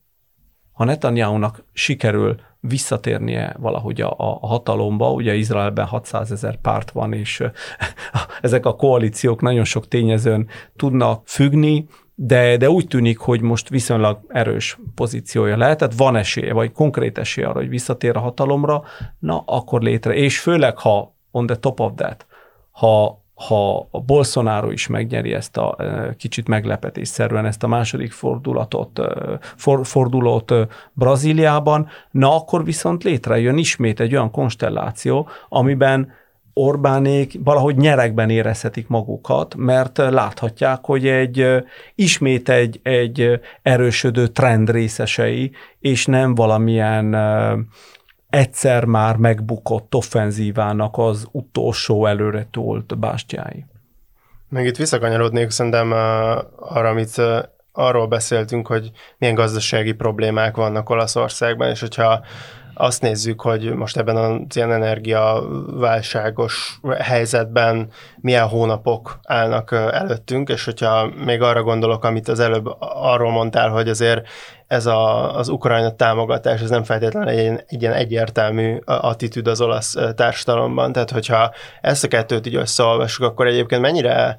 Ha Netanyahu-nak sikerül visszatérnie valahogy a, a hatalomba, ugye Izraelben 600 ezer párt van, és [LAUGHS] ezek a koalíciók nagyon sok tényezőn tudnak függni, de, de úgy tűnik, hogy most viszonylag erős pozíciója lehet, tehát van esélye, vagy konkrét esélye arra, hogy visszatér a hatalomra, na akkor létre, és főleg, ha on the top of that, ha, ha a Bolsonaro is megnyeri ezt a kicsit meglepetésszerűen ezt a második fordulatot, for, fordulót Brazíliában, na akkor viszont létrejön ismét egy olyan konstelláció, amiben Orbánék valahogy nyerekben érezhetik magukat, mert láthatják, hogy egy ismét egy, egy erősödő trend részesei, és nem valamilyen egyszer már megbukott offenzívának az utolsó előre tolt bástyái. Meg itt visszakanyarodnék szerintem arra, amit arról beszéltünk, hogy milyen gazdasági problémák vannak Olaszországban, és hogyha azt nézzük, hogy most ebben az ilyen energiaválságos helyzetben milyen hónapok állnak előttünk, és hogyha még arra gondolok, amit az előbb arról mondtál, hogy azért ez a, az Ukrajna támogatás, ez nem feltétlenül egy, egy ilyen egyértelmű attitűd az olasz társadalomban, tehát hogyha ezt a kettőt így összeolvassuk, akkor egyébként mennyire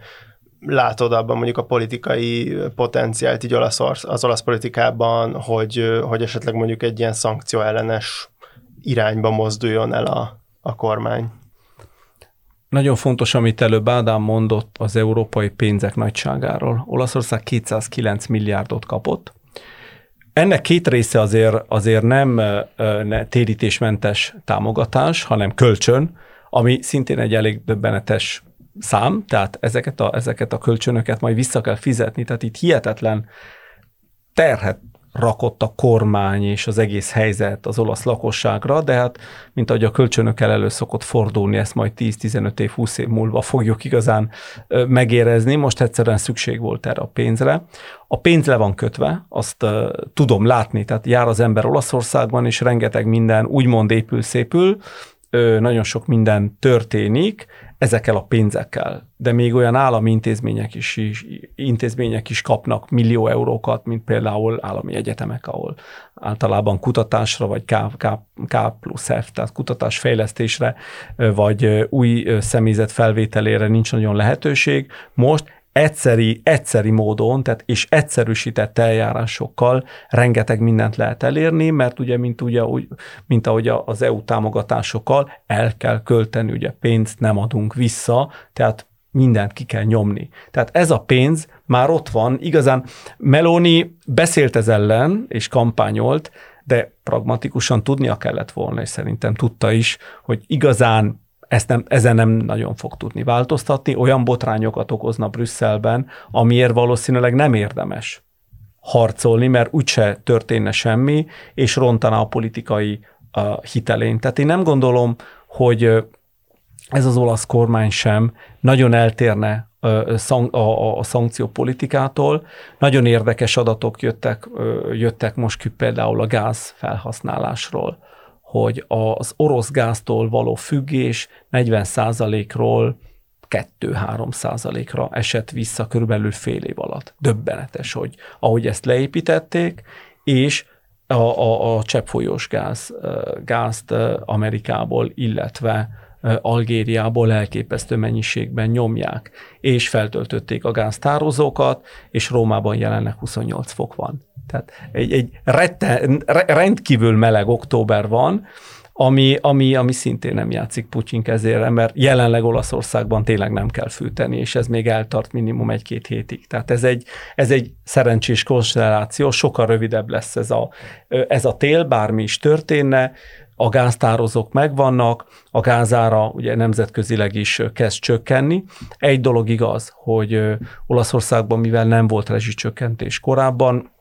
látod abban mondjuk a politikai potenciált így olasz, az olasz politikában, hogy, hogy esetleg mondjuk egy ilyen szankció ellenes irányba mozduljon el a, a kormány? Nagyon fontos, amit előbb Ádám mondott az európai pénzek nagyságáról. Olaszország 209 milliárdot kapott. Ennek két része azért, azért nem ne, térítésmentes támogatás, hanem kölcsön, ami szintén egy elég döbbenetes szám, tehát ezeket a, ezeket a kölcsönöket majd vissza kell fizetni, tehát itt hihetetlen terhet rakott a kormány és az egész helyzet az olasz lakosságra, de hát, mint ahogy a kölcsönökkel elő szokott fordulni, ezt majd 10-15 év, 20 év múlva fogjuk igazán megérezni, most egyszerűen szükség volt erre a pénzre. A pénz le van kötve, azt uh, tudom látni, tehát jár az ember Olaszországban, és rengeteg minden úgymond épül, szépül, nagyon sok minden történik, ezekkel a pénzekkel, de még olyan állami intézmények is, is, intézmények is kapnak millió eurókat, mint például állami egyetemek, ahol általában kutatásra, vagy K, K, K plusz F, tehát kutatásfejlesztésre, vagy új személyzet felvételére nincs nagyon lehetőség. Most egyszeri, egyszeri módon, tehát és egyszerűsített eljárásokkal rengeteg mindent lehet elérni, mert ugye, mint, ugye, úgy, mint ahogy az EU támogatásokkal el kell költeni, ugye pénzt nem adunk vissza, tehát mindent ki kell nyomni. Tehát ez a pénz már ott van, igazán Meloni beszélt ez ellen, és kampányolt, de pragmatikusan tudnia kellett volna, és szerintem tudta is, hogy igazán ezt nem, ezen nem nagyon fog tudni változtatni, olyan botrányokat okozna Brüsszelben, amiért valószínűleg nem érdemes harcolni, mert úgyse történne semmi, és rontaná a politikai uh, hitelén. Tehát én nem gondolom, hogy ez az olasz kormány sem nagyon eltérne a szankciópolitikától. Nagyon érdekes adatok jöttek, jöttek most ki például a gáz felhasználásról hogy az orosz gáztól való függés 40%-ról 2-3 százalékra esett vissza körülbelül fél év alatt. Döbbenetes, hogy ahogy ezt leépítették, és a, a, a cseppfolyós gáz, gázt Amerikából, illetve Algériából elképesztő mennyiségben nyomják, és feltöltötték a gáztározókat, és Rómában jelenleg 28 fok van. Tehát egy, egy rette, rendkívül meleg október van, ami, ami, ami szintén nem játszik Putyin kezére, mert jelenleg Olaszországban tényleg nem kell fűteni, és ez még eltart minimum egy-két hétig. Tehát ez egy, ez egy szerencsés konstelláció, sokkal rövidebb lesz ez a, ez a tél, bármi is történne, a gáztározók megvannak, a gázára ugye nemzetközileg is kezd csökkenni. Egy dolog igaz, hogy Olaszországban, mivel nem volt rezsicsökkentés korábban,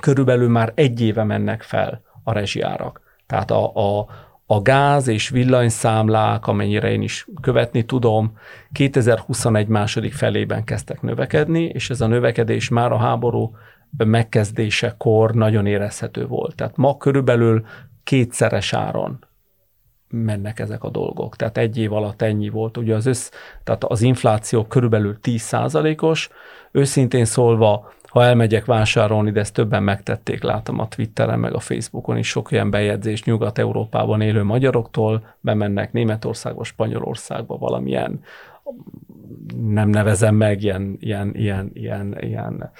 körülbelül már egy éve mennek fel a rezsiárak. Tehát a, a, a gáz és villanyszámlák, amennyire én is követni tudom, 2021 második felében kezdtek növekedni, és ez a növekedés már a háború megkezdésekor nagyon érezhető volt. Tehát ma körülbelül kétszeres áron mennek ezek a dolgok. Tehát egy év alatt ennyi volt. Ugye az össz, tehát az infláció körülbelül 10 os Őszintén szólva, ha elmegyek vásárolni, de ezt többen megtették, látom a Twitteren, meg a Facebookon is sok ilyen bejegyzés Nyugat-Európában élő magyaroktól, bemennek Németországba, Spanyolországba valamilyen nem nevezem meg, ilyen, ilyen, ilyen, ilyen, ilyen,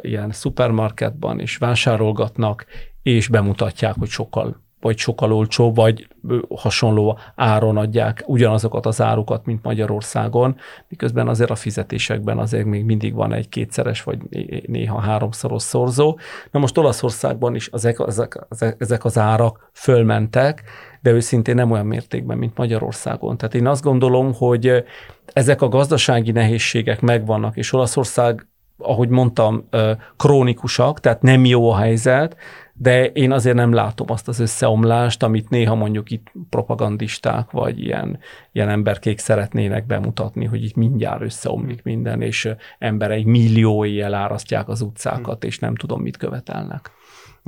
ilyen szupermarketban, és vásárolgatnak, és bemutatják, hogy sokkal vagy sokkal olcsóbb, vagy hasonló áron adják ugyanazokat az árukat, mint Magyarországon, miközben azért a fizetésekben azért még mindig van egy kétszeres, vagy néha háromszoros szorzó. Na most Olaszországban is ezek, ezek, ezek az árak fölmentek, de őszintén nem olyan mértékben, mint Magyarországon. Tehát én azt gondolom, hogy ezek a gazdasági nehézségek megvannak, és Olaszország ahogy mondtam, krónikusak, tehát nem jó a helyzet, de én azért nem látom azt az összeomlást, amit néha mondjuk itt propagandisták vagy ilyen, ilyen emberkék szeretnének bemutatni, hogy itt mindjárt összeomlik minden, és emberek milliói elárasztják az utcákat, és nem tudom, mit követelnek.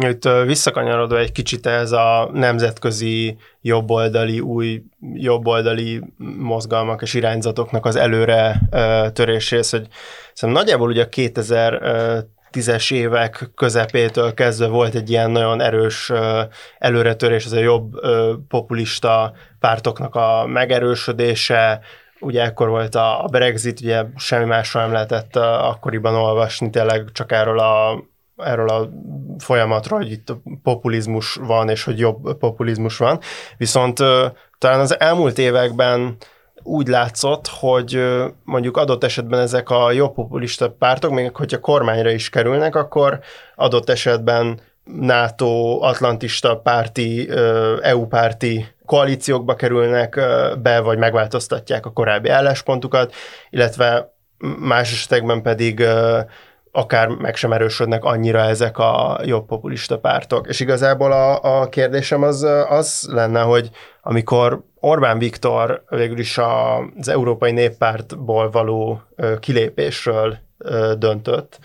Itt visszakanyarodva egy kicsit ez a nemzetközi jobboldali, új jobboldali mozgalmak és irányzatoknak az előre töréséhez, hogy szerintem nagyjából ugye a 2000 tízes évek közepétől kezdve volt egy ilyen nagyon erős előretörés, az a jobb populista pártoknak a megerősödése, ugye ekkor volt a Brexit, ugye semmi másról nem lehetett akkoriban olvasni, tényleg csak erről a erről a folyamatról, hogy itt populizmus van, és hogy jobb populizmus van. Viszont talán az elmúlt években úgy látszott, hogy mondjuk adott esetben ezek a jobb populista pártok, még hogyha kormányra is kerülnek, akkor adott esetben NATO, atlantista párti, EU párti koalíciókba kerülnek be, vagy megváltoztatják a korábbi álláspontukat, illetve más esetekben pedig akár meg sem erősödnek annyira ezek a jobb populista pártok. És igazából a, a kérdésem az, az lenne, hogy amikor Orbán Viktor végül is az Európai Néppártból való kilépésről döntött,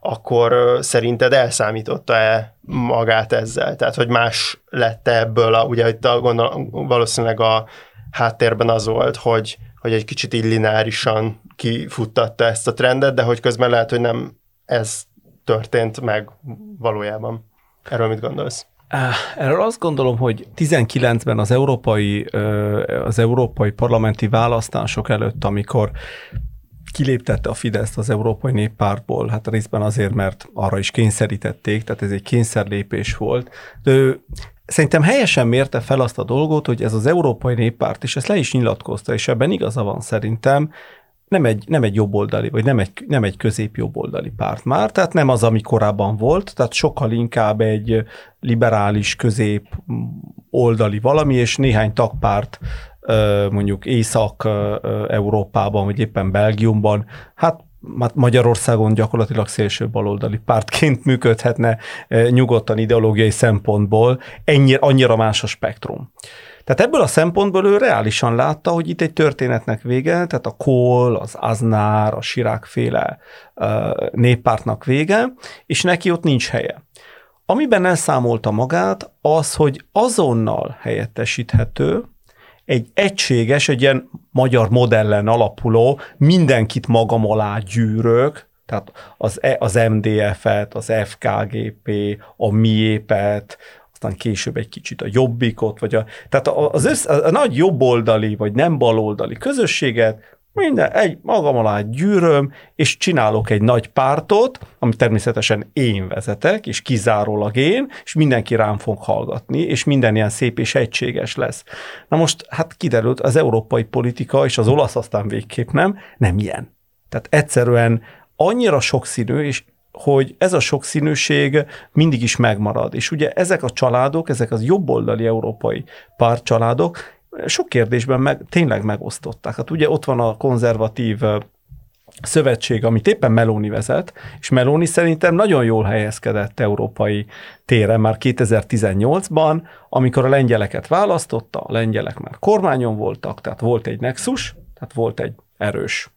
akkor szerinted elszámította-e magát ezzel? Tehát, hogy más lett ebből, a, ugye itt a, gondol, valószínűleg a háttérben az volt, hogy, hogy egy kicsit így lineárisan kifuttatta ezt a trendet, de hogy közben lehet, hogy nem ez történt meg valójában. Erről mit gondolsz? Erről azt gondolom, hogy 19-ben az európai, az európai parlamenti választások előtt, amikor kiléptette a Fideszt az Európai Néppártból, hát részben azért, mert arra is kényszerítették, tehát ez egy kényszerlépés volt. De ő szerintem helyesen mérte fel azt a dolgot, hogy ez az Európai Néppárt, és ezt le is nyilatkozta, és ebben igaza van szerintem, nem egy, nem egy jobboldali, vagy nem egy, nem egy középjobboldali párt már, tehát nem az, ami korábban volt, tehát sokkal inkább egy liberális közép oldali valami, és néhány tagpárt mondjuk Észak-Európában, vagy éppen Belgiumban, hát Magyarországon gyakorlatilag szélső baloldali pártként [LAUGHS] működhetne nyugodtan ideológiai szempontból, ennyire, annyira más a spektrum. Tehát ebből a szempontból ő reálisan látta, hogy itt egy történetnek vége, tehát a Kohl, az Aznár, a Sirákféle néppártnak vége, és neki ott nincs helye. Amiben elszámolta magát, az, hogy azonnal helyettesíthető, egy egységes, egy ilyen magyar modellen alapuló, mindenkit magam alá gyűrök, tehát az, e, az MDF-et, az FKGP, a miépet, aztán később egy kicsit a jobbikot, vagy a, tehát az össz, a, a nagy jobboldali, vagy nem baloldali közösséget minden, egy magam alá gyűröm, és csinálok egy nagy pártot, amit természetesen én vezetek, és kizárólag én, és mindenki rám fog hallgatni, és minden ilyen szép és egységes lesz. Na most, hát kiderült, az európai politika, és az olasz aztán végképp nem, nem ilyen. Tehát egyszerűen annyira sokszínű, és hogy ez a sokszínűség mindig is megmarad. És ugye ezek a családok, ezek az jobboldali európai pártcsaládok sok kérdésben meg, tényleg megosztották. Hát ugye ott van a konzervatív szövetség, amit éppen Meloni vezet, és Meloni szerintem nagyon jól helyezkedett európai téren már 2018-ban, amikor a lengyeleket választotta, a lengyelek már kormányon voltak, tehát volt egy nexus, tehát volt egy erős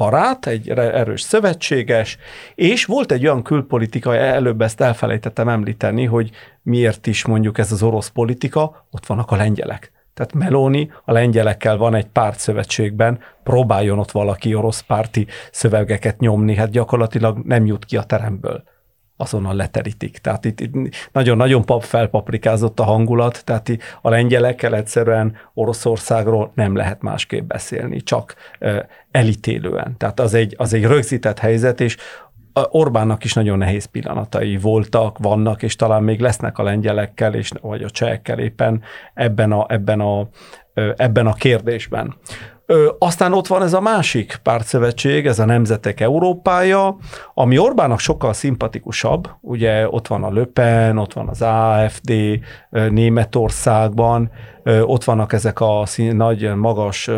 barát, egy erős szövetséges, és volt egy olyan külpolitika, előbb ezt elfelejtettem említeni, hogy miért is mondjuk ez az orosz politika, ott vannak a lengyelek. Tehát Meloni a lengyelekkel van egy pártszövetségben, próbáljon ott valaki orosz párti szövegeket nyomni, hát gyakorlatilag nem jut ki a teremből azonnal leterítik. Tehát itt, itt nagyon-nagyon pap felpaprikázott a hangulat, tehát a lengyelekkel egyszerűen Oroszországról nem lehet másképp beszélni, csak elítélően. Tehát az egy, az egy rögzített helyzet, és Orbánnak is nagyon nehéz pillanatai voltak, vannak, és talán még lesznek a lengyelekkel, és, vagy a csehekkel éppen ebben a, ebben a, ebben a kérdésben. Aztán ott van ez a másik pártszövetség, ez a Nemzetek Európája, ami Orbánnak sokkal szimpatikusabb. Ugye ott van a Löpen, ott van az AFD Németországban, ott vannak ezek a nagy, magas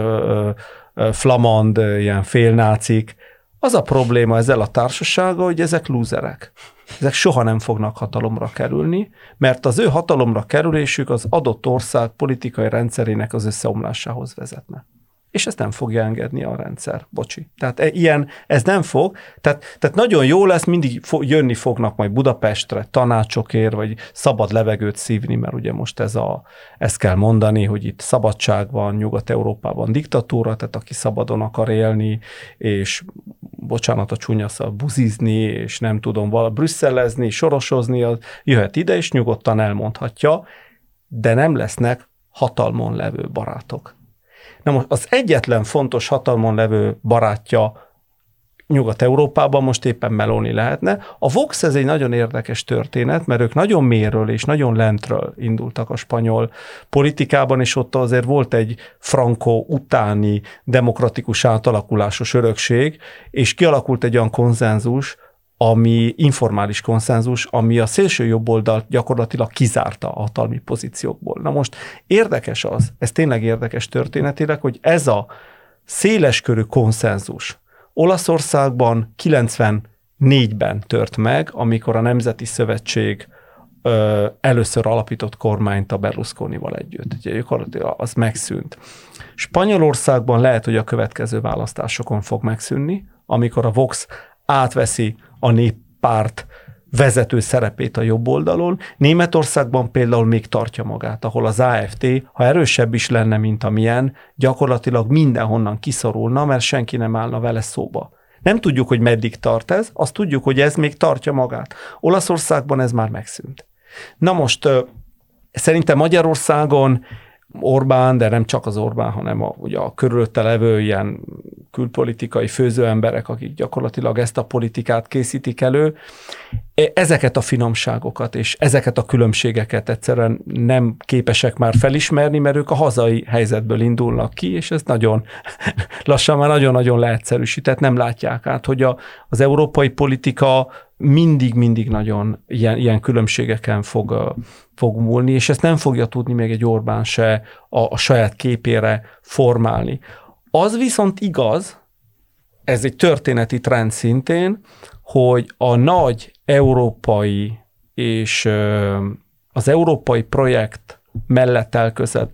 flamand, ilyen félnácik. Az a probléma ezzel a társasággal, hogy ezek lúzerek. Ezek soha nem fognak hatalomra kerülni, mert az ő hatalomra kerülésük az adott ország politikai rendszerének az összeomlásához vezetne és ezt nem fogja engedni a rendszer. Bocsi. Tehát e, ilyen, ez nem fog. Tehát, tehát nagyon jó lesz, mindig fo, jönni fognak majd Budapestre tanácsokért, vagy szabad levegőt szívni, mert ugye most ez a, ezt kell mondani, hogy itt szabadság van, Nyugat-Európában diktatúra, tehát aki szabadon akar élni, és bocsánat a csúnya szó, buzizni, és nem tudom, vala brüsszelezni, sorosozni, az jöhet ide, és nyugodtan elmondhatja, de nem lesznek hatalmon levő barátok Na most az egyetlen fontos hatalmon levő barátja Nyugat-Európában most éppen Meloni lehetne. A Vox ez egy nagyon érdekes történet, mert ők nagyon méről és nagyon lentről indultak a spanyol politikában, és ott azért volt egy Franco utáni demokratikus átalakulásos örökség, és kialakult egy olyan konzenzus, ami informális konszenzus, ami a szélső jobb oldalt gyakorlatilag kizárta a hatalmi pozíciókból. Na most érdekes az, ez tényleg érdekes történetileg, hogy ez a széleskörű konszenzus Olaszországban 94-ben tört meg, amikor a Nemzeti Szövetség ö, először alapított kormányt a Berlusconival együtt. Ugye gyakorlatilag az megszűnt. Spanyolországban lehet, hogy a következő választásokon fog megszűnni, amikor a Vox átveszi a néppárt vezető szerepét a jobb oldalon. Németországban például még tartja magát, ahol az AFT, ha erősebb is lenne, mint amilyen, gyakorlatilag mindenhonnan kiszorulna, mert senki nem állna vele szóba. Nem tudjuk, hogy meddig tart ez, azt tudjuk, hogy ez még tartja magát. Olaszországban ez már megszűnt. Na most szerintem Magyarországon Orbán, de nem csak az Orbán, hanem a, ugye a körülötte levő ilyen külpolitikai főzőemberek, akik gyakorlatilag ezt a politikát készítik elő, e, ezeket a finomságokat és ezeket a különbségeket egyszerűen nem képesek már felismerni, mert ők a hazai helyzetből indulnak ki, és ez nagyon [LAUGHS] lassan már nagyon-nagyon leegyszerűsített, nem látják át, hogy a, az európai politika mindig-mindig nagyon ilyen, ilyen különbségeken fog, fog múlni, és ezt nem fogja tudni még egy Orbán se a, a saját képére formálni. Az viszont igaz, ez egy történeti trend szintén, hogy a nagy európai és az európai projekt mellett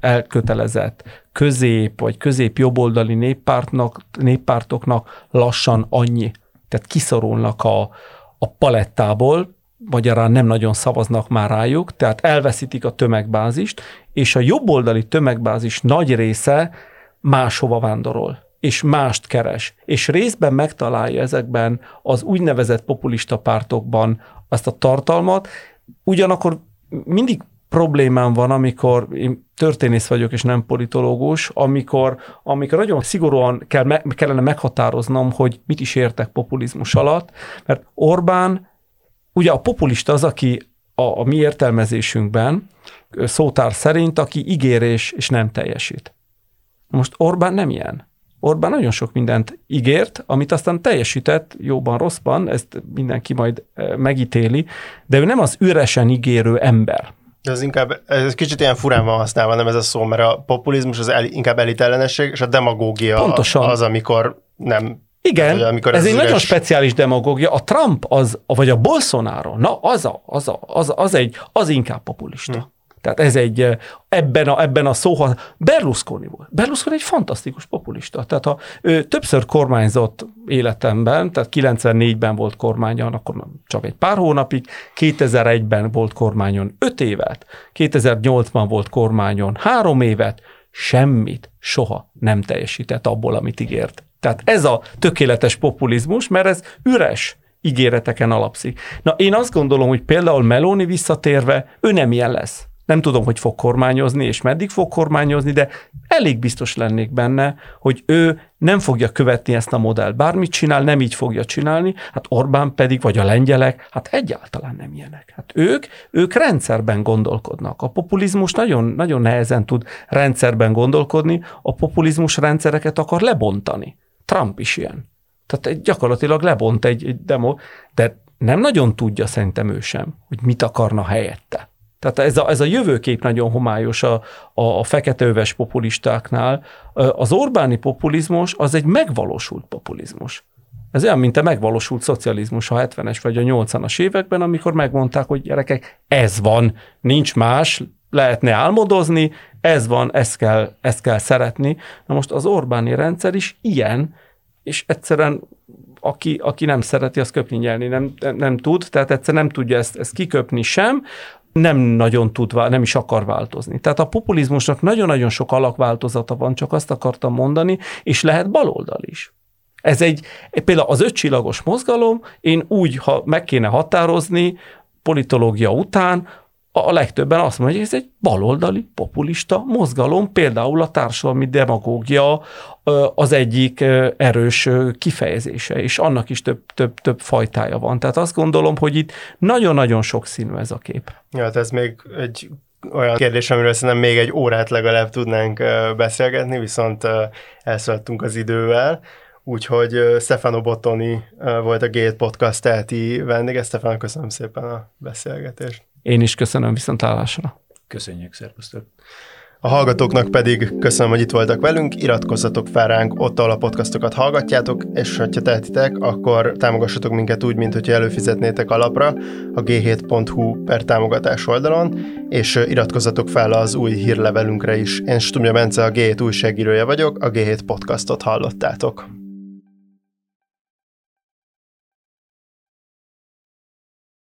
elkötelezett közép vagy közép jobboldali néppártnak, néppártoknak lassan annyi, tehát kiszorulnak a, a palettából, magyarán nem nagyon szavaznak már rájuk, tehát elveszítik a tömegbázist, és a jobboldali tömegbázis nagy része máshova vándorol és mást keres, és részben megtalálja ezekben az úgynevezett populista pártokban azt a tartalmat, ugyanakkor mindig problémám van, amikor én történész vagyok, és nem politológus, amikor, amikor nagyon szigorúan kell, me, kellene meghatároznom, hogy mit is értek populizmus alatt, mert Orbán, ugye a populista az, aki a, a mi értelmezésünkben szótár szerint, aki ígérés és nem teljesít. Most Orbán nem ilyen. Orbán nagyon sok mindent ígért, amit aztán teljesített, jóban, rosszban, ezt mindenki majd megítéli, de ő nem az üresen ígérő ember. Ez inkább, ez kicsit ilyen furán van használva, nem ez a szó, mert a populizmus az el, inkább elitellenesség, és a demagógia Pontosan. az, amikor nem igen, amikor ez, ez egy üres... nagyon speciális demagógia. A Trump az, vagy a Bolsonaro, na az, a, az, a, az, az, egy, az inkább populista. Hm. Tehát ez egy, ebben a, ebben a szóha, Berlusconi volt. Berlusconi egy fantasztikus populista. Tehát ha ő többször kormányzott életemben, tehát 94-ben volt kormányon, akkor csak egy pár hónapig, 2001-ben volt kormányon 5 évet, 2008-ban volt kormányon 3 évet, semmit soha nem teljesített abból, amit ígért. Tehát ez a tökéletes populizmus, mert ez üres ígéreteken alapszik. Na én azt gondolom, hogy például Meloni visszatérve, ő nem ilyen lesz. Nem tudom, hogy fog kormányozni, és meddig fog kormányozni, de elég biztos lennék benne, hogy ő nem fogja követni ezt a modellt. Bármit csinál, nem így fogja csinálni, hát Orbán pedig, vagy a lengyelek, hát egyáltalán nem ilyenek. Hát ők, ők rendszerben gondolkodnak. A populizmus nagyon, nagyon nehezen tud rendszerben gondolkodni, a populizmus rendszereket akar lebontani. Trump is ilyen. Tehát gyakorlatilag lebont egy, egy demo, de nem nagyon tudja szerintem ő sem, hogy mit akarna helyette. Tehát ez a, ez a jövőkép nagyon homályos a, a, a feketeöves populistáknál. Az Orbáni populizmus az egy megvalósult populizmus. Ez olyan, mint a megvalósult szocializmus a 70-es vagy a 80-as években, amikor megmondták, hogy gyerekek, ez van, nincs más, lehetne álmodozni, ez van, ezt kell, ezt kell szeretni. Na most az Orbáni rendszer is ilyen, és egyszerűen aki, aki nem szereti, az köpni nyelni nem, nem, nem tud, tehát egyszer nem tudja ezt, ezt kiköpni sem, nem nagyon tud, nem is akar változni. Tehát a populizmusnak nagyon-nagyon sok alakváltozata van, csak azt akartam mondani, és lehet baloldal is. Ez egy, például az ötcsillagos mozgalom, én úgy, ha meg kéne határozni, politológia után, a legtöbben azt mondja, hogy ez egy baloldali, populista mozgalom, például a társadalmi demagógia az egyik erős kifejezése, és annak is több, több, több fajtája van. Tehát azt gondolom, hogy itt nagyon-nagyon sok színű ez a kép. Ja, hát ez még egy olyan kérdés, amiről szerintem még egy órát legalább tudnánk beszélgetni, viszont elszaladtunk az idővel. Úgyhogy Stefano Bottoni volt a Gate Podcast teheti vendége. Stefano, köszönöm szépen a beszélgetést. Én is köszönöm viszontlátásra. Köszönjük, szervusztok. A hallgatóknak pedig köszönöm, hogy itt voltak velünk, iratkozzatok fel ránk, ott ahol a podcastokat hallgatjátok, és ha tehetitek, akkor támogassatok minket úgy, mint hogyha előfizetnétek alapra a g7.hu per támogatás oldalon, és iratkozzatok fel az új hírlevelünkre is. Én Stumja Bence, a G7 újságírója vagyok, a G7 podcastot hallottátok.